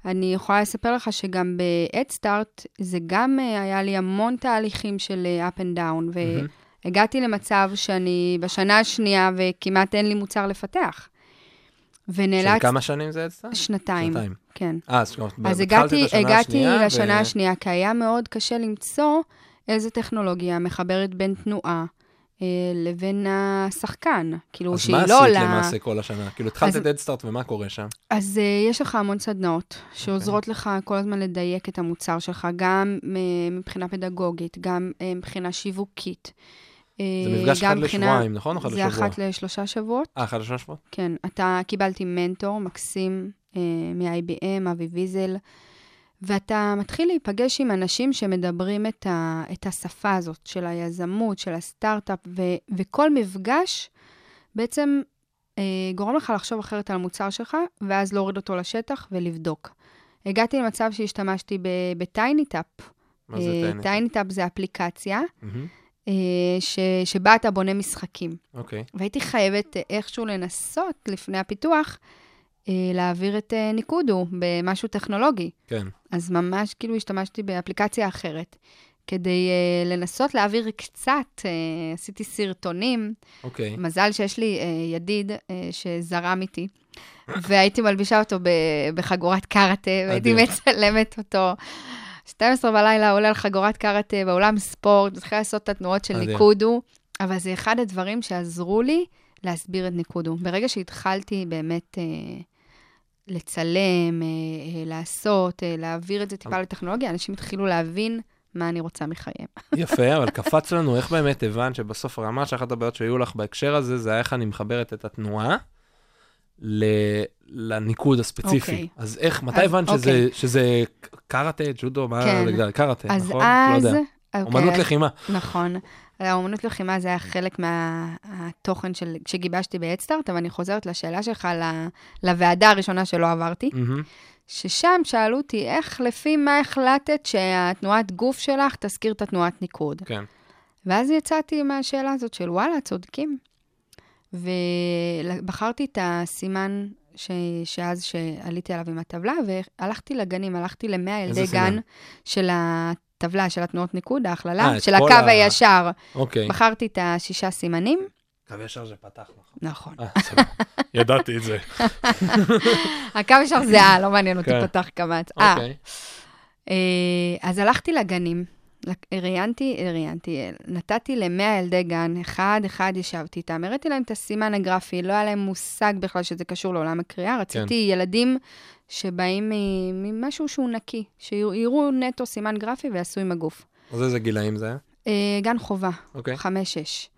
אני יכולה לספר לך שגם ב-Headstart זה גם אה, היה לי המון תהליכים של אה, up and down, והגעתי למצב שאני בשנה השנייה וכמעט אין לי מוצר לפתח. ונאלץ... של כמה שנים זה Headstart? שנתיים. שנתיים. כן. אה, זאת אומרת, אז הגעתי, הגעתי לשנה ו... השנייה, כי היה מאוד קשה למצוא איזה טכנולוגיה מחברת בין תנועה. אה, לבין השחקן, כאילו שהיא לא עולה... אז מה עשית למעשה כל השנה? כאילו התחלת את אדסטארט ומה קורה שם? אז uh, יש לך המון סדנאות שעוזרות okay. אוקיי. לך כל הזמן לדייק את המוצר שלך, גם uh, מבחינה פדגוגית, גם uh, מבחינה שיווקית. זה מפגש אחד לשבועיים, נכון? זה אחת לשלושה שבועות. אה, אחת לשלושה שבועות? כן. אתה קיבלתי מנטור מקסים uh, מ-IBM, אבי ויזל. ואתה מתחיל להיפגש עם אנשים שמדברים את, ה, את השפה הזאת של היזמות, של הסטארט-אפ, ו, וכל מפגש בעצם אה, גורם לך לחשוב אחרת על המוצר שלך, ואז להוריד אותו לשטח ולבדוק. הגעתי למצב שהשתמשתי ב-TinyTap. מה זה TinyTap? TinyTap זה אפליקציה. Mm-hmm. ש, שבה אתה בונה משחקים. אוקיי. והייתי חייבת איכשהו לנסות, לפני הפיתוח, להעביר את ניקודו במשהו טכנולוגי. כן. אז ממש כאילו השתמשתי באפליקציה אחרת. כדי uh, לנסות להעביר קצת, uh, עשיתי סרטונים. אוקיי. Okay. מזל שיש לי uh, ידיד uh, שזרם איתי, והייתי מלבישה אותו בחגורת קארטה, והייתי מצלמת אותו. 12 בלילה עולה על חגורת קארטה באולם ספורט, מתחילה לעשות את התנועות של אדיר. ניקודו, אבל זה אחד הדברים שעזרו לי להסביר את ניקודו. ברגע שהתחלתי באמת... Uh, לצלם, לעשות, להעביר את זה טיפה לטכנולוגיה, אנשים התחילו להבין מה אני רוצה מחייהם. יפה, אבל קפץ לנו איך באמת הבנת שבסוף הרמה שאחת הבעיות שהיו לך בהקשר הזה, זה היה איך אני מחברת את התנועה. לניקוד הספציפי. Okay. אוקיי. אז איך, מתי הבנת שזה, okay. אוקיי. שזה קראטה, ג'ודו, מה כן. קראטה, נכון? לא יודע. אוקיי. אומנות לחימה. נכון. האומנות לחימה זה היה חלק מהתוכן של, שגיבשתי בהדסטארט, אבל אני חוזרת לשאלה שלך, לוועדה הראשונה שלא עברתי. Mm-hmm. ששם שאלו אותי, איך, לפי מה החלטת שהתנועת גוף שלך תזכיר את התנועת ניקוד? כן. ואז יצאתי מהשאלה הזאת של, וואלה, צודקים. ובחרתי את הסימן ש... שאז שעליתי עליו עם הטבלה, והלכתי לגנים, הלכתי למאה ילדי גן סימן? של הטבלה, של התנועות ניקוד, ההכללה, 아, של הקו ה... הישר. אוקיי. בחרתי את השישה סימנים. קו ישר זה פתח, נכון. נכון. אה, ידעתי את זה. הקו ישר זה אה, לא מעניין אותי כן. פתח קמץ. אה. אוקיי. אה. אז הלכתי לגנים, ראיינתי, ראיינתי, נתתי למאה ילדי גן, אחד-אחד ישבתי איתם, הראיתי להם את הסימן הגרפי, לא היה להם מושג בכלל שזה קשור לעולם הקריאה, רציתי כן. ילדים שבאים ממשהו שהוא נקי, שיראו נטו סימן גרפי ויעשו עם הגוף. אז איזה גילאים זה היה? גן חובה, אוקיי. חמש-שש.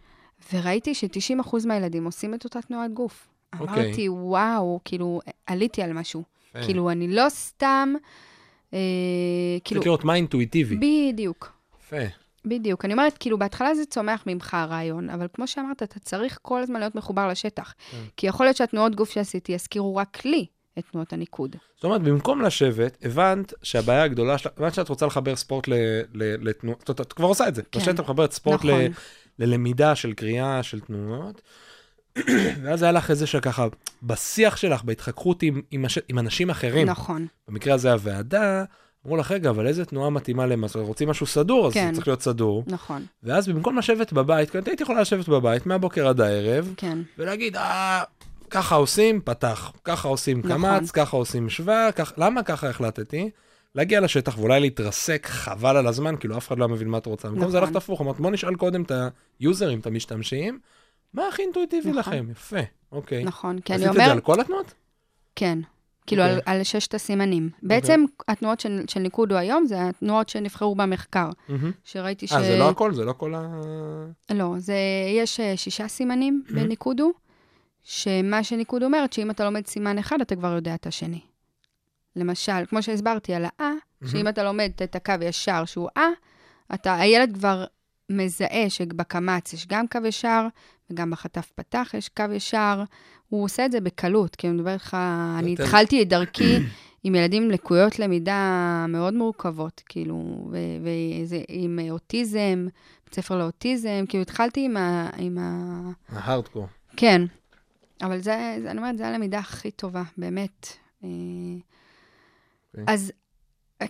וראיתי ש-90% מהילדים עושים את אותה תנועת גוף. Okay. אוקיי. אמרתי, וואו, כאילו, עליתי על משהו. Okay. כאילו, אני לא סתם, אה, כאילו... צריך לראות מה אינטואיטיבי. בדיוק. יפה. בדיוק. אני אומרת, כאילו, בהתחלה זה צומח ממך הרעיון, אבל כמו שאמרת, אתה צריך כל הזמן להיות מחובר לשטח. כן. כי יכול להיות שהתנועות גוף שעשיתי יזכירו רק לי את תנועות הניקוד. זאת אומרת, במקום לשבת, הבנת שהבעיה הגדולה שלך, הבנת שאת רוצה לחבר ספורט לתנועות, זאת אומרת, את כבר עושה את זה. כן. את מחברת ספורט נכון. ללמידה של קריאה, של תנועות. ואז היה לך איזה שככה, בשיח שלך, בהתחככות עם, עם, הש... עם אנשים אחרים. נכון. במקרה הזה הוועדה, אמרו לך, רגע, אבל איזה תנועה מתאימה למה? רוצים משהו סדור, אז כן. זה צריך להיות סדור. נכון. ואז במקום לשבת בבית, כן, הייתי יכולה לשבת בבית מהבוקר עד הערב, כן. ולהגיד, אה, ככה עושים, פתח, ככה עושים נכון. קמץ, ככה עושים שווה, כך, למה ככה החלטתי? להגיע לשטח ואולי להתרסק, חבל על הזמן, כאילו אף אחד לא מבין מה אתה רוצה. במקום נכון. זה ללכת הפוך, אמרת, בוא נשאל קודם את היוזרים, את המשתמשים, מה הכי אינטואיטיבי נכון. לכם? יפה, אוקיי. נכון, כי אני אומר... עשית את זה על כל התנועות? כן. כאילו, okay. על, אוקיי. על ששת הסימנים. Okay. בעצם, התנועות של, של ניקודו היום, זה התנועות שנבחרו במחקר. Mm-hmm. שראיתי ש... אה, זה לא הכל? זה לא כל ה... לא, זה, יש אה, שישה סימנים mm-hmm. בניקודו, שמה שניקודו אומרת, שאם אתה לומד סימן אחד, אתה כבר יודע את השני. למשל, כמו שהסברתי על ה-אה, mm-hmm. שאם אתה לומד את הקו ישר שהוא אה, אתה, הילד כבר מזהה שבקמץ יש גם קו ישר, וגם בחטף פתח יש קו ישר. הוא עושה את זה בקלות, כי אני מדבר איתך, אני התחלתי את דרכי עם ילדים עם לקויות למידה מאוד מורכבות, כאילו, ועם אוטיזם, בית ספר לאוטיזם, כאילו התחלתי עם ה... עם ה... ההארדקור. כן, אבל זה, זה, אני אומרת, זו הלמידה הכי טובה, באמת. אה, Okay. אוקיי. אז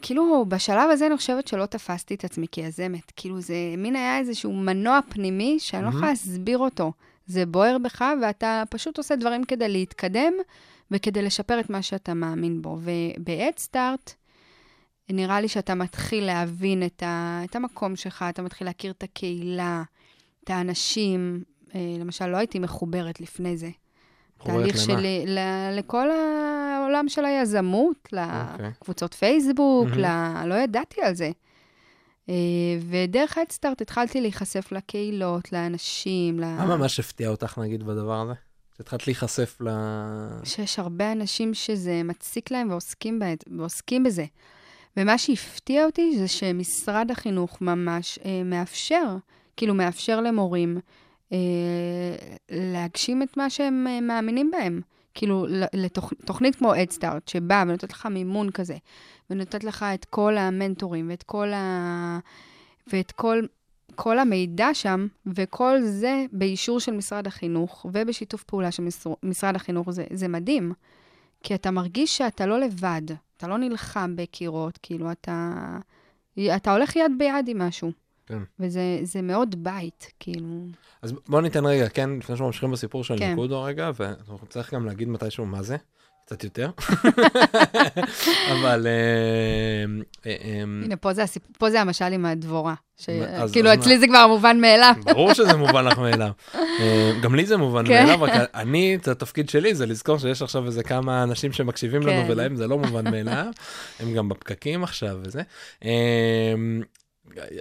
כאילו, בשלב הזה אני חושבת שלא תפסתי את עצמי כיזמת. כאילו, זה מין היה איזשהו מנוע פנימי שאני לא יכולה להסביר אותו. זה בוער בך, ואתה פשוט עושה דברים כדי להתקדם וכדי לשפר את מה שאתה מאמין בו. ובאדסטארט, נראה לי שאתה מתחיל להבין את, ה, את המקום שלך, אתה מתחיל להכיר את הקהילה, את האנשים. אה, למשל, לא הייתי מחוברת לפני זה. תהליך שלי, ל, לכל העולם של היזמות, אוקיי. לקבוצות פייסבוק, mm-hmm. ל... לא ידעתי על זה. אה, ודרך האדסטארט התחלתי להיחשף לקהילות, לאנשים. מה ל... ממש הפתיע אותך, נגיד, בדבר הזה? שהתחלת להיחשף ל... שיש הרבה אנשים שזה מציק להם ועוסקים, בה, ועוסקים בזה. ומה שהפתיע אותי זה שמשרד החינוך ממש אה, מאפשר, כאילו מאפשר למורים להגשים את מה שהם אה, מאמינים בהם. כאילו, לתוכנית כמו אדסטארט, שבאה ונותנת לך מימון כזה, ונותנת לך את כל המנטורים, ואת כל ה... ואת כל, כל המידע שם, וכל זה באישור של משרד החינוך, ובשיתוף פעולה של משרד החינוך, זה, זה מדהים. כי אתה מרגיש שאתה לא לבד, אתה לא נלחם בקירות, כאילו, אתה, אתה הולך יד ביד עם משהו. כן. וזה מאוד בית, כאילו... אז בוא ניתן רגע, כן, לפני שאנחנו ממשיכים בסיפור של כן. ניקודו רגע, ואנחנו צריך גם להגיד מתישהו מה זה. קצת יותר. אבל... אה, אה, אה, הנה, פה זה המשל עם הדבורה. כאילו, אצלי זה כבר מובן מאליו. ברור שזה מובן לך מאליו. גם לי זה מובן כן. מאליו, רק אני, את התפקיד שלי זה לזכור שיש עכשיו איזה כמה אנשים שמקשיבים לנו, כן. ולהם זה לא מובן מאליו. הם גם בפקקים עכשיו וזה.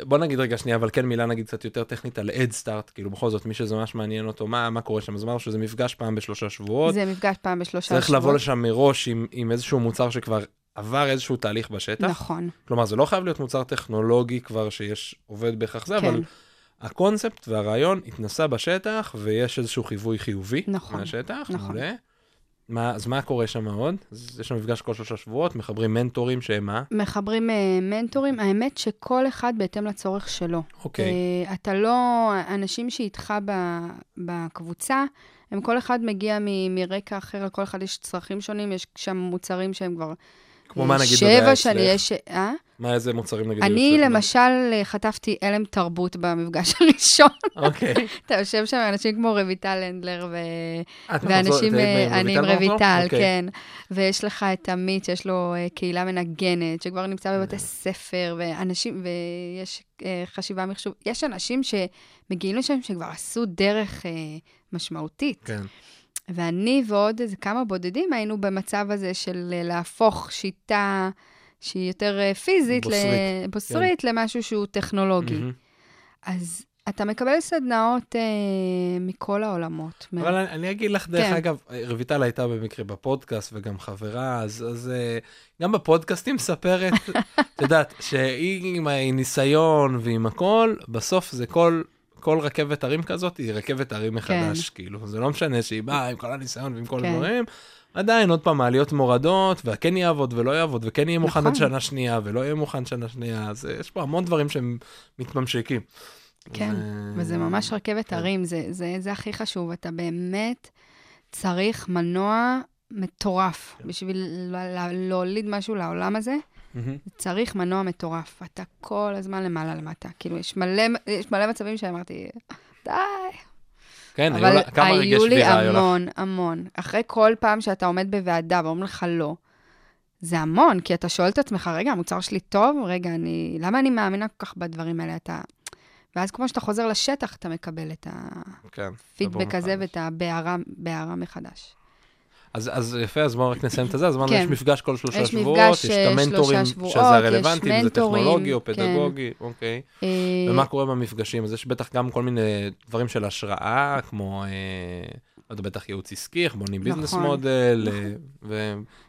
בוא נגיד רגע שנייה, אבל כן מילה נגיד קצת יותר טכנית על אד סטארט, כאילו בכל זאת מי שזה ממש מעניין אותו, מה, מה קורה שם, אז אמרנו שזה מפגש פעם בשלושה שבועות. זה מפגש פעם בשלושה צריך שבועות. צריך לבוא לשם מראש עם, עם איזשהו מוצר שכבר עבר איזשהו תהליך בשטח. נכון. כלומר, זה לא חייב להיות מוצר טכנולוגי כבר שיש, עובד בהכרח זה, כן. אבל הקונספט והרעיון התנסה בשטח, ויש איזשהו חיווי חיובי נכון, מהשטח. נכון. מעולה. מה, אז מה קורה שם עוד? אז יש שם מפגש כל שלושה שבועות, מחברים מנטורים שהם מה? מחברים uh, מנטורים, האמת שכל אחד בהתאם לצורך שלו. אוקיי. Okay. Uh, אתה לא, אנשים שאיתך בקבוצה, הם כל אחד מגיע מ, מרקע אחר, לכל אחד יש צרכים שונים, יש שם מוצרים שהם כבר... כמו מה נגיד בבעיה שבע שנים יש... אה? מה, איזה מוצרים נגיד? אני למשל חטפתי הלם תרבות במפגש הראשון. אוקיי. אתה יושב שם אנשים כמו רויטל הנדלר, ו... ואנשים, אה, אני עם רויטל, אוקיי. כן. ויש לך את עמית, שיש לו אה, קהילה מנגנת, שכבר נמצא בבתי ספר, ואנשים, ויש אה, חשיבה מחשוב. יש אנשים שמגיעים לשם שכבר עשו דרך משמעותית. כן. ואני ועוד איזה כמה בודדים היינו במצב הזה של להפוך שיטה... שהיא יותר אה, פיזית, בוסרית, בוסרית כן. למשהו שהוא טכנולוגי. Mm-hmm. אז אתה מקבל סדנאות אה, מכל העולמות. אבל אני, אני אגיד לך, דרך כן. אגב, רויטל הייתה במקרה בפודקאסט וגם חברה, אז, אז אה, גם בפודקאסט היא מספרת, את יודעת, שהיא עם הניסיון ועם הכל, בסוף זה כל... כל רכבת הרים כזאת היא רכבת הרים מחדש, כן. כאילו, זה לא משנה שהיא באה עם כל הניסיון ועם כל כן. הדברים, עדיין, עוד פעם, מעליות מורדות, והכן יעבוד ולא יעבוד, וכן יהיה מוכן נכון. עד שנה שנייה, ולא יהיה מוכן שנה שנייה, אז יש פה המון דברים שהם מתממשקים. כן, ו... וזה ממש רכבת כן. הרים, זה, זה, זה הכי חשוב. אתה באמת צריך מנוע מטורף כן. בשביל להוליד משהו לעולם הזה. Mm-hmm. צריך מנוע מטורף. אתה כל הזמן למעלה למטה. כאילו, יש מלא, יש מלא מצבים שאמרתי, די, כן, היו לה, כמה רגעי שבירה היו לך? אבל היו לי המון, המון. אחרי כל פעם שאתה עומד בוועדה ואומרים לך לא, זה המון, כי אתה שואל את עצמך, רגע, המוצר שלי טוב? רגע, אני... למה אני מאמינה כל כך בדברים האלה? אתה... ואז כמו שאתה חוזר לשטח, אתה מקבל את הפידבק כן, הזה ואת הבערה מחדש. אז, אז יפה, אז בואו רק נסיים את זה. אז אמרנו, כן. יש מפגש כל שלושה יש שבועות, יש את המנטורים, שבועות, שזה הרלוונטי, אם זה טכנולוגי או כן. פדגוגי, כן. אוקיי. אה... ומה קורה במפגשים? אז יש בטח גם כל מיני דברים של השראה, כמו, אה, לא יודע, בטח ייעוץ עסקי, איך בונים נכון. ביזנס מודל, נכון.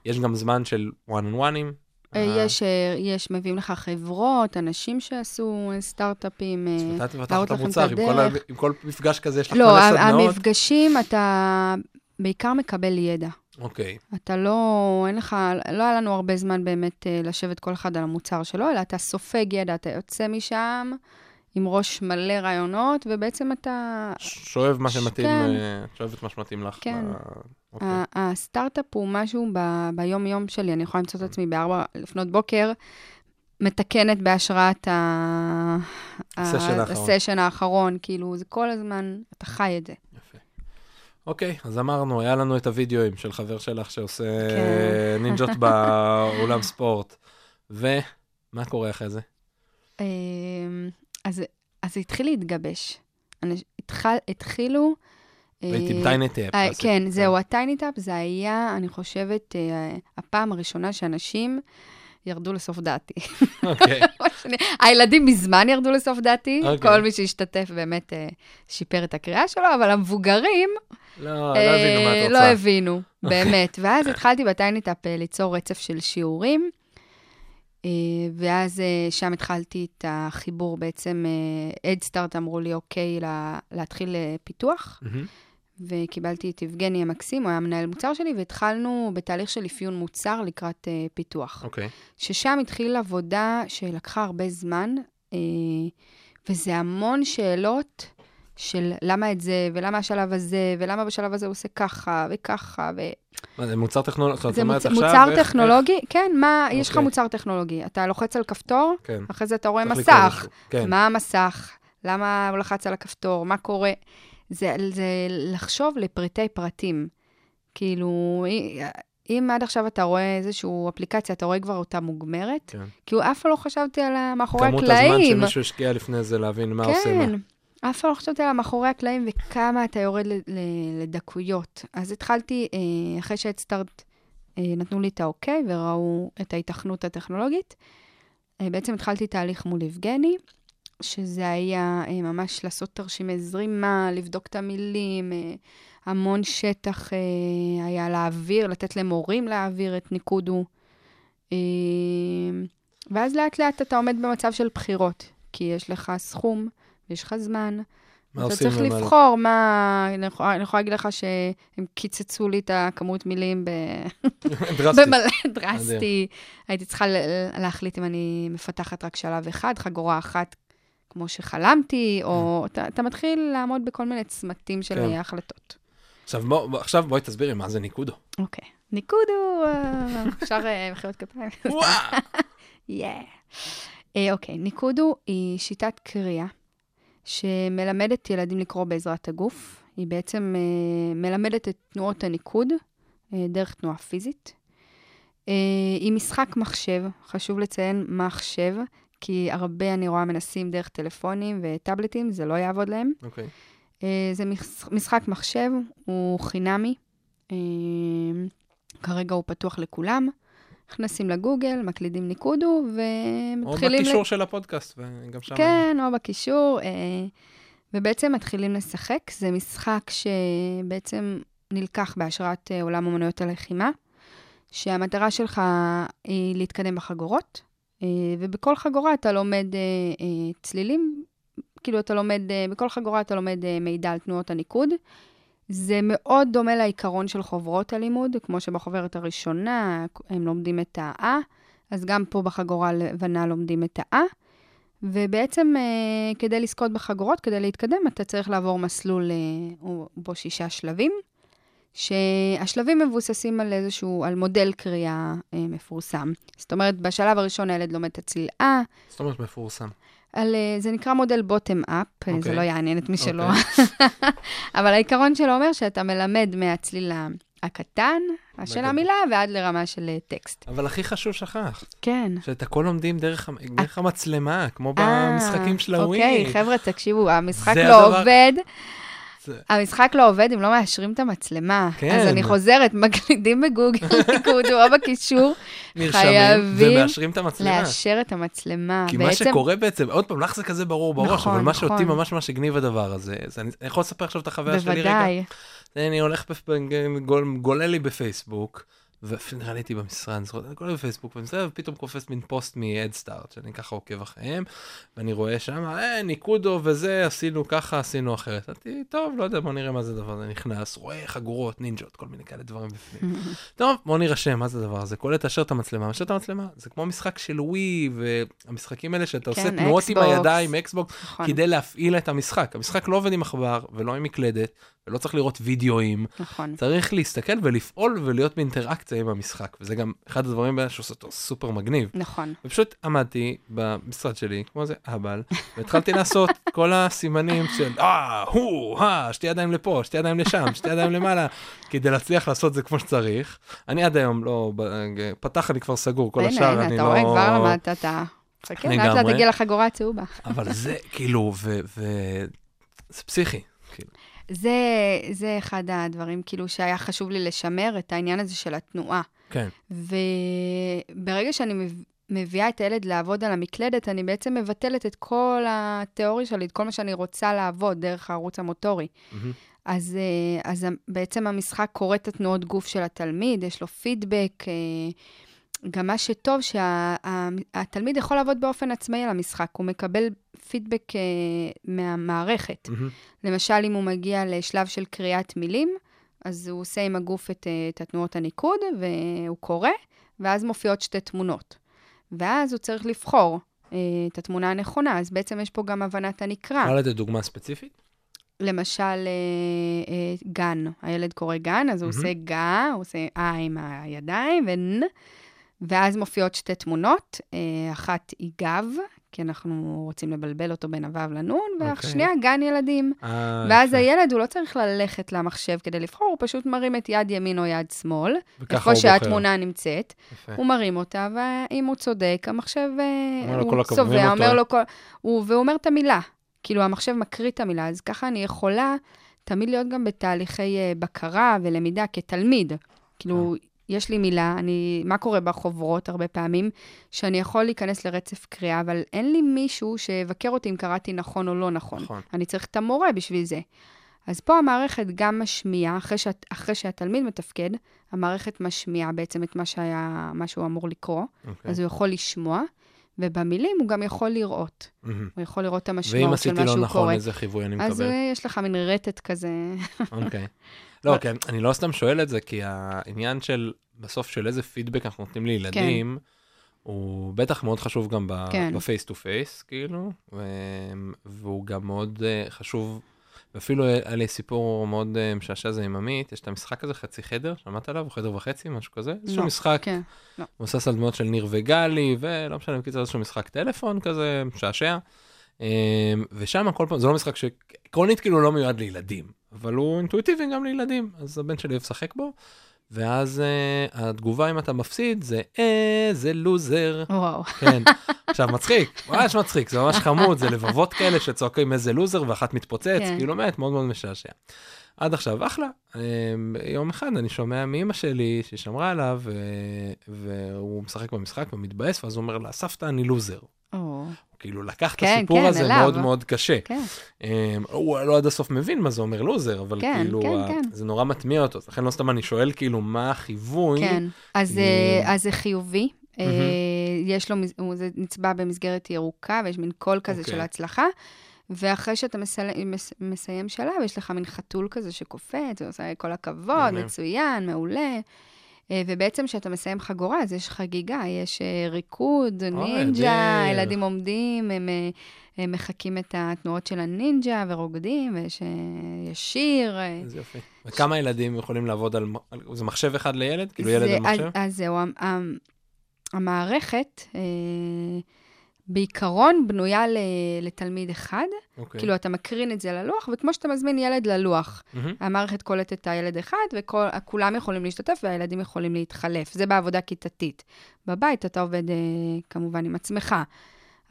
ויש גם זמן של one on one'ים. אה, יש, אה, יש, מביאים לך חברות, אנשים שעשו סטארט-אפים, להראות לכם את הדרך. עם כל מפגש כזה יש לך לא, מלא סדנאות? לא, המפגשים, אתה בעיקר מקבל ידע. אוקיי. Okay. אתה לא, אין לך, לא היה לנו הרבה זמן באמת uh, לשבת כל אחד על המוצר שלו, אלא אתה סופג ידע, אתה יוצא משם עם ראש מלא רעיונות, ובעצם אתה... שואב מה שמתאים, כן. uh, שואב את מה שמתאים לך. כן. ב... אוקיי. הסטארט-אפ הוא משהו ב... ביום-יום שלי, אני יכולה למצוא את עצמי בארבע לפנות בוקר, מתקנת בהשראת ה... הסשן האחרון, כאילו, זה כל הזמן, אתה חי את זה. אוקיי, אז אמרנו, היה לנו את הוידאוים של חבר שלך שעושה כן. נינג'ות באולם ספורט. ומה קורה אחרי זה? אמ, אז, אז זה התחיל להתגבש. התחל, התחילו... הייתי עם TinyTap. אה, כן, זהו, ה-TinyTap זה היה, אני חושבת, אה, הפעם הראשונה שאנשים... ירדו לסוף דעתי. אוקיי. הילדים מזמן ירדו לסוף דעתי, okay. אוקיי. כל מי שהשתתף באמת uh, שיפר את הקריאה שלו, אבל המבוגרים... לא, לא הבינו מה את רוצה. לא הבינו, באמת. ואז התחלתי ב-TinyTap uh, ליצור רצף של שיעורים, ואז שם התחלתי את החיבור בעצם, Headstart אמרו לי, אוקיי, לה, להתחיל פיתוח. Mm-hmm. וקיבלתי את יבגני המקסים, הוא היה מנהל מוצר שלי, והתחלנו בתהליך של אפיון מוצר לקראת uh, פיתוח. אוקיי. Okay. ששם התחיל עבודה שלקחה הרבה זמן, uh, וזה המון שאלות של למה את זה, ולמה השלב הזה, ולמה בשלב הזה הוא עושה ככה וככה, ו... זה מוצר טכנולוגי? זה מוצ... מוצר ואיך, טכנולוגי, איך... כן, מה, אוקיי. יש לך מוצר טכנולוגי. אתה לוחץ על כפתור, כן. אחרי זה אתה רואה מסך. כן. מה המסך? למה הוא לחץ על הכפתור? מה קורה? זה, זה לחשוב לפרטי פרטים. כאילו, אם עד עכשיו אתה רואה איזושהי אפליקציה, אתה רואה כבר אותה מוגמרת, כן. הוא אף פעם לא חשבתי על מאחורי הקלעים. כמות הזמן שמישהו השקיע לפני זה להבין מה כן, עושה מה. אף פעם לא חשבתי על מאחורי הקלעים וכמה אתה יורד לדקויות. אז התחלתי, אה, אחרי שהדסטארט אה, נתנו לי את האוקיי וראו את ההיתכנות הטכנולוגית, אה, בעצם התחלתי תהליך מול יבגני, שזה היה ממש לעשות תרשימי זרימה, לבדוק את המילים, המון שטח היה להעביר, לתת למורים להעביר את ניקודו. ואז לאט לאט אתה עומד במצב של בחירות, כי יש לך סכום. יש לך זמן. מה אתה צריך לבחור מה... אני יכולה, אני יכולה להגיד לך שהם קיצצו לי את הכמות מילים ב... דרסטי. במלא, דרסטי. הייתי צריכה להחליט אם אני מפתחת רק שלב אחד, חגורה אחת, כמו שחלמתי, או כן. אתה, אתה מתחיל לעמוד בכל מיני צמתים של כן. החלטות. עכשיו, בוא, עכשיו בואי תסבירי מה זה ניקודו. אוקיי. ניקודו, אה, אפשר אה, מחיאות כפיים. וואו. אוקיי, ניקודו היא שיטת קריאה. שמלמדת ילדים לקרוא בעזרת הגוף. היא בעצם uh, מלמדת את תנועות הניקוד uh, דרך תנועה פיזית. Uh, היא משחק מחשב, חשוב לציין מחשב, כי הרבה אני רואה מנסים דרך טלפונים וטאבלטים, זה לא יעבוד להם. אוקיי. Okay. Uh, זה משחק מחשב, הוא חינמי. Uh, כרגע הוא פתוח לכולם. נכנסים לגוגל, מקלידים ניקודו, ומתחילים... או בקישור ל... של הפודקאסט, וגם שם... כן, או בקישור, אה, ובעצם מתחילים לשחק. זה משחק שבעצם נלקח בהשראת אה, עולם אמנויות הלחימה, שהמטרה שלך היא להתקדם בחגורות, אה, ובכל חגורה אתה לומד צלילים, כאילו אתה לומד, בכל חגורה אתה לומד מידע על תנועות הניקוד. זה מאוד דומה לעיקרון של חוברות הלימוד, כמו שבחוברת הראשונה הם לומדים את ה-A, אז גם פה בחגורה לבנה לומדים את ה-A. ובעצם אה, כדי לזכות בחגורות, כדי להתקדם, אתה צריך לעבור מסלול אה, בו שישה שלבים, שהשלבים מבוססים על איזשהו, על מודל קריאה אה, מפורסם. זאת אומרת, בשלב הראשון הילד לומד את הצליל A. זאת אומרת מפורסם. על, אה, זה נקרא מודל בוטם אפ, okay. זה אוקיי. לא יעניין את מי okay. שלא. אוקיי. אבל העיקרון שלו אומר שאתה מלמד מהצליל הקטן של המילה ועד לרמה של אה, טקסט. אבל הכי חשוב שכחת. כן. שאת הכל לומדים דרך, דרך המצלמה, כמו במשחקים של הווי. אוקיי, חבר'ה, תקשיבו, המשחק לא הדבר... עובד. המשחק לא עובד אם לא מאשרים את המצלמה. כן. אז אני חוזרת, מקלידים בגוגל, נקודו או בקישור, חייבים ומאשרים את המצלמה. לאשר את המצלמה. כי בעצם... מה שקורה בעצם, עוד פעם, לך זה כזה ברור בראש, נכון, אבל מה נכון. שאותי ממש ממש הגניב הדבר הזה, אז אני יכול לספר עכשיו את החוויה שלי רגע? בוודאי. אני הולך, גולל לי בפייסבוק. ונראה לי הייתי במשרד, אני זוכר, אני קורא בפייסבוק, ופתאום קופץ מין פוסט מ-Headstart, שאני ככה עוקב אחריהם, ואני רואה שם, אה, ניקודו וזה, עשינו ככה, עשינו אחרת. אמרתי, טוב, לא יודע, בוא נראה מה זה הדבר הזה, נכנס, רואה חגורות, נינג'ות, כל מיני כאלה דברים בפנים. טוב, בוא נירשם, מה זה הדבר הזה? כולל תאשר את המצלמה, מאשר את המצלמה, זה כמו משחק של ווי, והמשחקים האלה שאתה עושה כן, תנועות עם הידיים, Xbox, נכון. כדי להפעיל את המשחק. המשחק לא עובד עם עכבר ולא עם מקלדת, ולא צריך לראות וידאוים. נכון. צריך להסתכל ולפעול ולהיות באינטראקציה עם המשחק, וזה גם אחד הדברים שעושה אותו סופר מגניב. נכון. ופשוט עמדתי במשרד שלי, כמו איזה אהבל, והתחלתי לעשות כל הסימנים של אה, הו, אה, שתי ידיים לפה, שתי ידיים לשם, שתי ידיים למעלה, כדי להצליח לעשות זה כמו שצריך. אני עד היום לא, פתח אני כבר סגור, כל השאר אני לא... אתה רואה, כבר למדת אתה. חכה, לאט לאט תגיע לחגורה הצהובה. אבל זה כאילו, ו... זה פסיכי. זה, זה אחד הדברים, כאילו, שהיה חשוב לי לשמר, את העניין הזה של התנועה. כן. וברגע שאני מביאה את הילד לעבוד על המקלדת, אני בעצם מבטלת את כל התיאוריה שלי, את כל מה שאני רוצה לעבוד דרך הערוץ המוטורי. Mm-hmm. אז, אה, אז בעצם המשחק קורא את התנועות גוף של התלמיד, יש לו פידבק. אה, גם מה שטוב, שהתלמיד שה, יכול לעבוד באופן עצמאי על המשחק, הוא מקבל פידבק uh, מהמערכת. Mm-hmm. למשל, אם הוא מגיע לשלב של קריאת מילים, אז הוא עושה עם הגוף את, uh, את התנועות הניקוד, והוא קורא, ואז מופיעות שתי תמונות. ואז הוא צריך לבחור את התמונה הנכונה. אז בעצם יש פה גם הבנת הנקרא. אפשר לתת דוגמה ספציפית? למשל, אה, אה, גן, הילד קורא גן, אז הוא עושה גה, הוא עושה אה עם הידיים, ונ, ואז מופיעות שתי תמונות, אה, אחת היא גב, כי אנחנו רוצים לבלבל אותו בין הוו לנון, והשנייה אוקיי. גן ילדים. אה, ואז הילד, הוא לא צריך ללכת למחשב כדי לבחור, הוא פשוט מרים את יד ימין או יד שמאל, איפה שהתמונה נמצאת, יפה. הוא מרים אותה, ואם הוא צודק, המחשב, הוא צובע, אומר לו כל... והוא אומר את המילה. כאילו, המחשב מקריא את המילה, אז ככה אני יכולה תמיד להיות גם בתהליכי בקרה ולמידה כתלמיד. כאילו, אה. יש לי מילה, אני, מה קורה בחוברות הרבה פעמים? שאני יכול להיכנס לרצף קריאה, אבל אין לי מישהו שיבקר אותי אם קראתי נכון או לא נכון. נכון. אני צריך את המורה בשביל זה. אז פה המערכת גם משמיעה, אחרי, שאת, אחרי שהתלמיד מתפקד, המערכת משמיעה בעצם את מה, שהיה, מה שהוא אמור לקרוא, okay. אוקיי. אז הוא יכול לשמוע, ובמילים הוא גם יכול לראות. Mm-hmm. הוא יכול לראות את המשמעות של מה שהוא קורא. ואם עשיתי לא נכון, איזה חיווי אני מקבל? אז אה, יש לך מין רטט כזה. אוקיי. לא, כן, אני לא סתם שואל את זה, כי העניין של, בסוף של איזה פידבק אנחנו נותנים לילדים, כן. הוא בטח מאוד חשוב גם ב-face to face, כאילו, והוא גם מאוד אה, חשוב ואפילו היה לי סיפור מאוד אה, משעשע זה עם עמית, יש את המשחק הזה, חצי חדר, שמעת עליו? חדר וחצי, משהו כזה? איזשהו לא, משחק. מבוסס על דמויות של ניר וגלי, ולא משנה, בקיצור איזשהו משחק טלפון כזה, משעשע. אמ, ושם כל פעם, זה לא משחק שעקרונית כאילו לא מיועד לילדים, אבל הוא אינטואיטיבי גם לילדים, אז הבן שלי אוהב לשחק בו. ואז uh, התגובה אם אתה מפסיד זה איזה לוזר. וואו. כן. עכשיו מצחיק, ממש מצחיק, זה ממש חמוד, זה לבבות כאלה שצועקים איזה לוזר ואחת מתפוצץ, כן. כאילו באמת מאוד מאוד משעשע. עד עכשיו אחלה. אה, יום אחד אני שומע מאמא שלי ששמרה עליו, והוא משחק במשחק ומתבאס, ואז הוא אומר לה, סבתא, אני לוזר. או. כאילו לקח כן, את הסיפור כן, הזה אליו. מאוד מאוד קשה. כן. Um, הוא לא עד הסוף מבין מה זה אומר לוזר, אבל כן, כאילו, כן, ה... כן. זה נורא מטמיע אותו, לכן לא סתם אני שואל כאילו מה החיווי. כן, אז, uh, אז זה חיובי. Mm-hmm. יש לו, זה נצבע במסגרת ירוקה, ויש מין קול כזה okay. של אוקיי. הצלחה. ואחרי שאתה מסל... מס... מסיים שלב, יש לך מין חתול כזה שקופץ, ועושה כל הכבוד, מצוין, מעולה. אה, ובעצם כשאתה מסיים חגורה, אז יש חגיגה, יש אה, ריקוד, נינג'ה, ילדים עומדים, הם, אה, הם מחקים את התנועות של הנינג'ה ורוקדים, ויש שיר. איזה יופי. וכמה ש... ילדים יכולים לעבוד על... זה מחשב אחד לילד? כאילו ילד במחשב? אז, אז זהו, המערכת... בעיקרון בנויה לתלמיד אחד. Okay. אוקיי. כאילו, אתה מקרין את זה ללוח, וכמו שאתה מזמין ילד ללוח, mm-hmm. המערכת קולטת את הילד אחד, וכולם יכולים להשתתף והילדים יכולים להתחלף. זה בעבודה כיתתית. בבית אתה עובד uh, כמובן עם עצמך.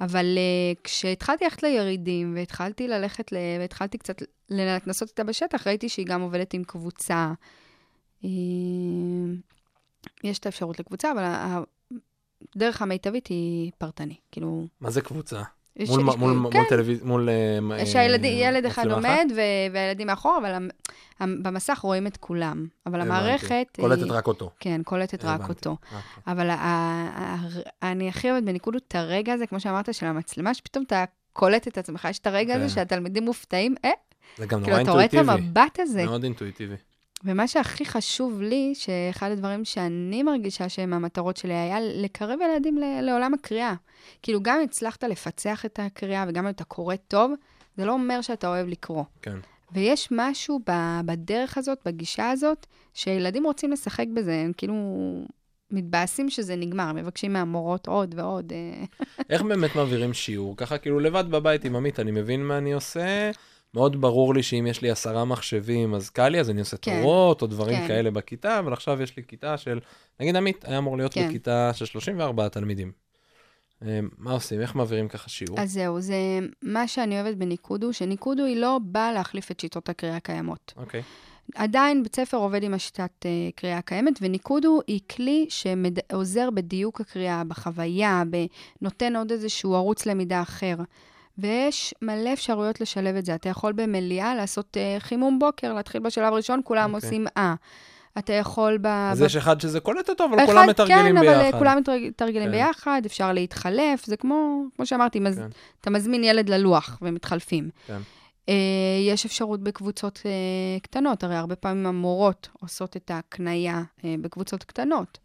אבל uh, כשהתחלתי ללכת לירידים, והתחלתי ללכת, ל... והתחלתי קצת לנסות אותה בשטח, ראיתי שהיא גם עובדת עם קבוצה. Uh, יש את האפשרות לקבוצה, אבל הדרך המיטבית היא פרטני, כאילו... מה זה קבוצה? יש, מול, יש, מול, כן. מול טלוויזיה, מול... אה, שילד אחד עומד ו- והילדים מאחור, אבל במסך רואים את כולם. אבל המערכת... קולטת היא, רק אותו. כן, קולטת רק אותו. אוקיי. אבל אני הכי אוהבת בניקוד את הרגע הזה, כמו שאמרת, של המצלמה, שפתאום אתה קולט את עצמך, יש את הרגע הזה כן. שהתלמידים מופתעים, אה? זה גם כאילו, נורא אינטואיטיבי. כאילו, אתה רואה את המבט הזה. מאוד אינטואיטיבי. ומה שהכי חשוב לי, שאחד הדברים שאני מרגישה שהם המטרות שלי, היה לקרב ילדים לעולם הקריאה. כאילו, גם אם הצלחת לפצח את הקריאה וגם אם אתה קורא טוב, זה לא אומר שאתה אוהב לקרוא. כן. ויש משהו בדרך הזאת, בגישה הזאת, שילדים רוצים לשחק בזה, הם כאילו מתבאסים שזה נגמר, מבקשים מהמורות עוד ועוד. אה. איך באמת מעבירים שיעור? ככה כאילו לבד בבית עם עמית, אני מבין מה אני עושה. מאוד ברור לי שאם יש לי עשרה מחשבים, אז קל לי, אז אני עושה כן. תורות או דברים כן. כאלה בכיתה, אבל עכשיו יש לי כיתה של, נגיד עמית, היה אמור להיות כן. בכיתה של 34 תלמידים. אמ, מה עושים? איך מעבירים ככה שיעור? אז זהו, זה מה שאני אוהבת בניקודו, שניקודו היא לא באה להחליף את שיטות הקריאה הקיימות. אוקיי. עדיין בית ספר עובד עם השיטת uh, קריאה הקיימת, וניקודו היא כלי שעוזר בדיוק הקריאה, בחוויה, נותן עוד איזשהו ערוץ למידה אחר. ויש מלא אפשרויות לשלב את זה. אתה יכול במליאה לעשות uh, חימום בוקר, להתחיל בשלב הראשון, כולם okay. אוקיי. עושים אה. אתה יכול ב... אז ב... יש אחד שזה קולט אותו, אבל אחד, כולם מתרגלים כן, ביחד. כן, אבל כולם מתרגלים כן. ביחד, אפשר להתחלף, זה כמו, כמו שאמרתי, מז... כן. אתה מזמין ילד ללוח ומתחלפים. כן. Uh, יש אפשרות בקבוצות uh, קטנות, הרי הרבה פעמים המורות עושות את ההקנייה uh, בקבוצות קטנות.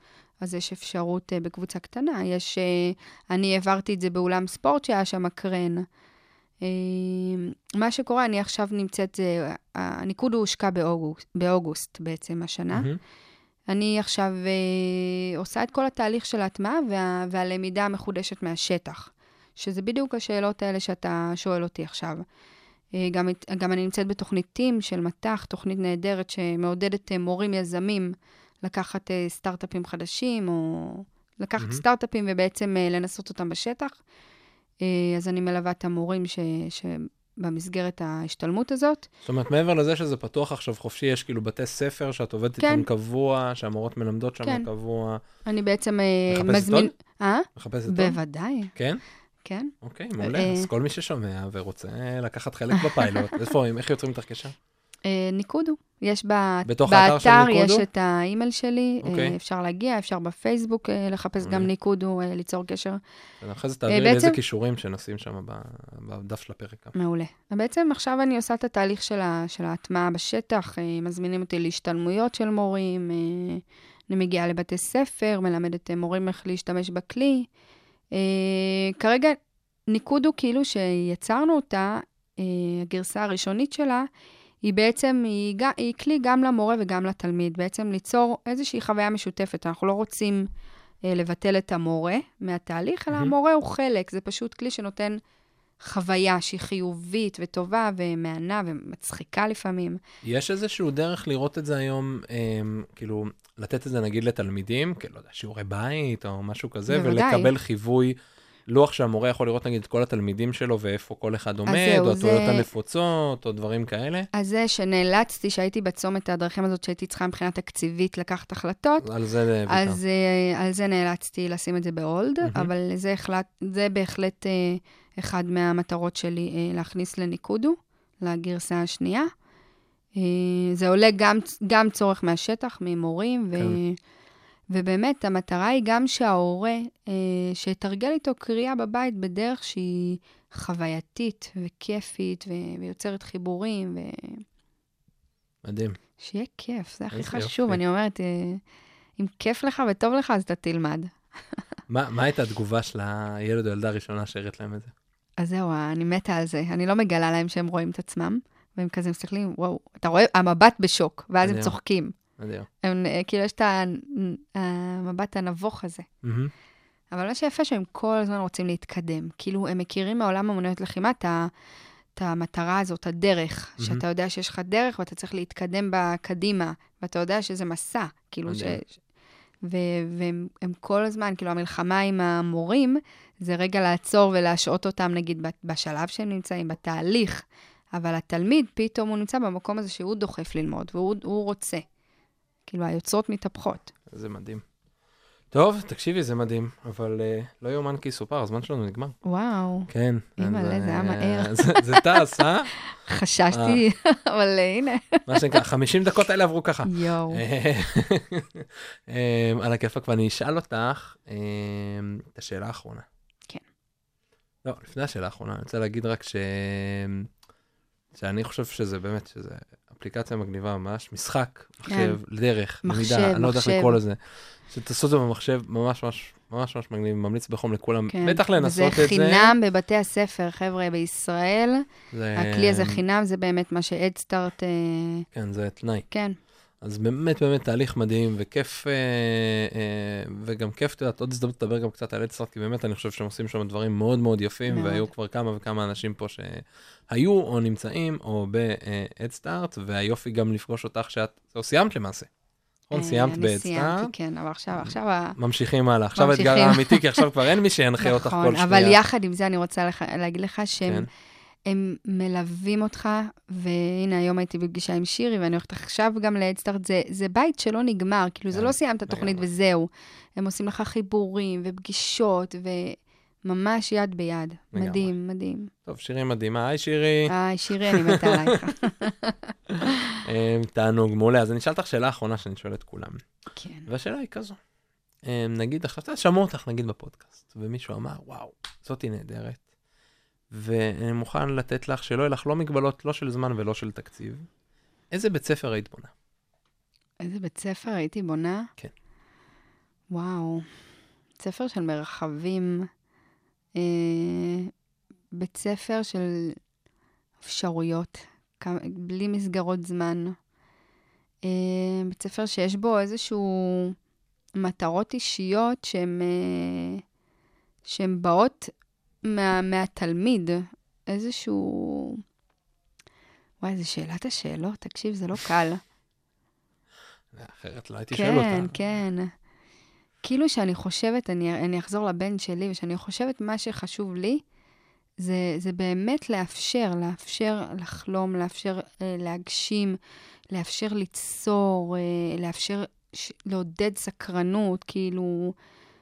אז יש אפשרות בקבוצה קטנה. יש, אני העברתי את זה באולם ספורט שהיה שם קרן. מה שקורה, אני עכשיו נמצאת, הניקוד הוא הושקע באוגוסט, באוגוסט בעצם השנה. Mm-hmm. אני עכשיו uh, עושה את כל התהליך של ההטמעה וה, והלמידה המחודשת מהשטח, שזה בדיוק השאלות האלה שאתה שואל אותי עכשיו. Uh, גם, גם אני נמצאת בתוכנית טים של מט"ח, תוכנית נהדרת שמעודדת uh, מורים יזמים לקחת uh, סטארט-אפים חדשים, או לקחת mm-hmm. סטארט-אפים ובעצם uh, לנסות אותם בשטח. Uh, אז אני מלווה את המורים ש... ש... במסגרת ההשתלמות הזאת. זאת אומרת, מעבר לזה שזה פתוח עכשיו חופשי, יש כאילו בתי ספר שאת עובדת כן. איתם קבוע, שהמורות מלמדות שם כן. קבוע. אני בעצם uh, מזמין... מחפשת עוד? אה? מחפשת עוד? בוודאי. כן? כן. אוקיי, מעולה. אז כל מי ששומע ורוצה לקחת חלק בפיילוט, איפה, איך יוצרים איתך קשר? אה, ניקודו. יש בה, באתר, יש את האימייל שלי, okay. אוקיי. אפשר להגיע, אפשר בפייסבוק אה, לחפש גם ניקודו, אה, ליצור קשר. אחרי זה תעבירי לי איזה כישורים שנשים שם בדף של הפרק. מעולה. ובעצם עכשיו אני עושה את התהליך של ההטמעה בשטח, מזמינים אותי להשתלמויות של מורים, אני מגיעה לבתי ספר, מלמדת מורים איך להשתמש בכלי. כרגע ניקודו, כאילו שיצרנו אותה, הגרסה הראשונית שלה, היא בעצם, היא, היא כלי גם למורה וגם לתלמיד, בעצם ליצור איזושהי חוויה משותפת. אנחנו לא רוצים אה, לבטל את המורה מהתהליך, אלא mm-hmm. המורה הוא חלק, זה פשוט כלי שנותן חוויה שהיא חיובית וטובה ומהנה ומצחיקה לפעמים. יש איזשהו דרך לראות את זה היום, אה, כאילו, לתת את זה נגיד לתלמידים, כאילו, לא יודע, שיעורי בית או משהו כזה, בוודאי. ולקבל חיווי. לוח שהמורה יכול לראות נגיד את כל התלמידים שלו ואיפה כל אחד עומד, או הטעויות זה... הנפוצות, או דברים כאלה. אז זה שנאלצתי, שהייתי בצומת הדרכים הזאת, שהייתי צריכה מבחינה תקציבית לקחת החלטות. על זה בעיקר. אז uh, על זה נאלצתי לשים את זה בהולד, mm-hmm. אבל זה, החלט, זה בהחלט uh, אחד מהמטרות שלי להכניס לניקודו, לגרסה השנייה. זה עולה גם, גם צורך מהשטח, ממורים, כן. ו... ובאמת, המטרה היא גם שההורה, אה, שיתרגל איתו קריאה בבית בדרך שהיא חווייתית וכיפית ו- ויוצרת חיבורים. ו... מדהים. שיהיה כיף, זה הכי חשוב. יופי. אני אומרת, אה, אם כיף לך וטוב לך, אז אתה תלמד. מה, מה הייתה התגובה של הילד או ילדה הראשונה שהראית להם את זה? אז זהו, אני מתה על זה. אני לא מגלה להם שהם רואים את עצמם, והם כזה מסתכלים, וואו, אתה רואה, המבט בשוק, ואז הם צוחקים. מדהים. הם, אה, כאילו, יש את המבט הנבוך הזה. Mm-hmm. אבל מה שיפה שהם כל הזמן רוצים להתקדם. כאילו, הם מכירים מעולם אמנויות לחימה את, את המטרה הזאת, הדרך, mm-hmm. שאתה יודע שיש לך דרך ואתה צריך להתקדם בה קדימה, ואתה יודע שזה מסע. כאילו, ש... ו- והם כל הזמן, כאילו, המלחמה עם המורים, זה רגע לעצור ולהשעות אותם, נגיד, בשלב שהם נמצאים, בתהליך. אבל התלמיד, פתאום הוא נמצא במקום הזה שהוא דוחף ללמוד, והוא רוצה. כאילו, היוצרות מתהפכות. זה מדהים. טוב, תקשיבי, זה מדהים, אבל uh, לא יאומן כי סופר, הזמן שלנו נגמר. וואו. כן. אימא'לה, זה היה אה, מהר. זה, זה טס, אה? חששתי, אבל הנה. מה שנקרא, 50 דקות האלה עברו ככה. יואו. על הכיפאק, ואני אשאל אותך את השאלה האחרונה. כן. לא, לפני השאלה האחרונה, אני רוצה להגיד רק ש... שאני חושב שזה באמת, שזה אפליקציה מגניבה ממש, משחק, מחשב, כן. דרך, מחשב, למידה, אני לא יודע איך לקרוא לזה. שתעשו את זה במחשב, ממש ממש ממש ממש מגניב, ממליץ בחום לכולם, כן. בטח לנסות את זה. זה חינם בבתי הספר, חבר'ה, בישראל. זה... הכלי הזה חינם, זה באמת מה ש-Headstart... אה, כן, זה תנאי. כן. אז באמת באמת תהליך מדהים וכיף, אה, אה, וגם כיף, את יודעת, עוד הזדמנות לדבר גם קצת על אדסטארט, כי באמת אני חושב שהם עושים שם דברים מאוד מאוד יפים, מאוד. והיו כבר כמה וכמה אנשים פה שהיו או נמצאים או באדסטארט, והיופי גם לפגוש אותך שאת, או סיימת למעשה. נכון, אה, סיימת באדסטארט. אני סיימתי, כן, אבל עכשיו, עכשיו... ממשיכים הלאה. עכשיו האתגר האמיתי, כי עכשיו כבר אין מי שינחה אותך כל נכון, שנייה. אבל יחד עם זה אני רוצה להגיד לך שהם... כן. הם מלווים אותך, והנה, היום הייתי בפגישה עם שירי, ואני הולכת עכשיו גם להדסטארט, זה, זה בית שלא נגמר, כאילו, זה לא סיימת תוכנית וזהו. הם עושים לך חיבורים ופגישות, וממש יד ביד. מדהים, מדהים. טוב, שירי מדהימה. היי, שירי. היי, שירי, אני מתה עלייך. אמ, תענוג, מעולה. אז אני אשאל אותך שאלה אחרונה שאני שואל את כולם. כן. והשאלה היא כזו. אמ, נגיד, עכשיו, שמעו אותך, נגיד, בפודקאסט, ומישהו אמר, וואו, זאתי נהדרת. ואני מוכן לתת לך שלא יהיו לך לא מגבלות, לא של זמן ולא של תקציב. איזה בית ספר היית בונה? איזה בית ספר הייתי בונה? כן. וואו, בית ספר של מרחבים, אה, בית ספר של אפשרויות, בלי מסגרות זמן. אה, בית ספר שיש בו איזשהו מטרות אישיות שהן, אה, שהן באות מה, מהתלמיד, איזשהו... וואי, זו שאלת השאלות, תקשיב, זה לא קל. אחרת לא הייתי שואל אותה. כן, כן. כאילו שאני חושבת, אני, אני אחזור לבן שלי, ושאני חושבת מה שחשוב לי, זה, זה באמת לאפשר, לאפשר לחלום, לאפשר אה, להגשים, לאפשר ליצור, אה, לאפשר ש, לעודד סקרנות, כאילו,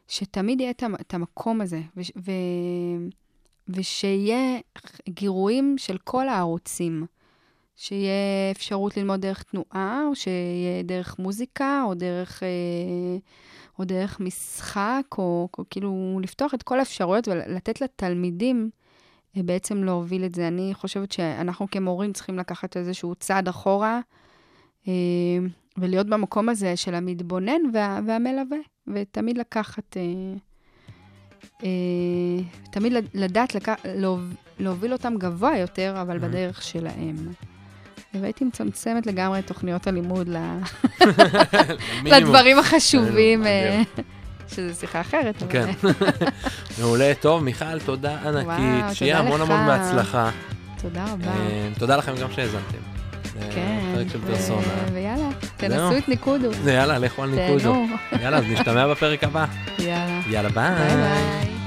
שתמיד יהיה את המקום הזה, ו, ו, ושיהיה גירויים של כל הערוצים. שיהיה אפשרות ללמוד דרך תנועה, או שיהיה דרך מוזיקה, או דרך, אה, או דרך משחק, או, או כאילו לפתוח את כל האפשרויות ולתת לתלמידים אה, בעצם להוביל את זה. אני חושבת שאנחנו כמורים צריכים לקחת איזשהו צעד אחורה, אה, ולהיות במקום הזה של המתבונן וה, והמלווה, ותמיד לקחת, תמיד לדעת לק... להוביל אותם גבוה יותר, אבל בדרך שלהם. והייתי מצמצמת לגמרי את תוכניות הלימוד לדברים החשובים, אה, שזו שיחה אחרת. כן. מעולה, טוב, מיכל, תודה ענקית. שיהיה המון המון בהצלחה. תודה רבה. אה, תודה לכם גם שהאזנתם. כן, פרק של פרסונה. ויאללה, תנסו את ניקודו. יאללה, לכו על ניקודו. יאללה, אז נשתמע בפרק הבא. יאללה. יאללה, ביי. ביי ביי.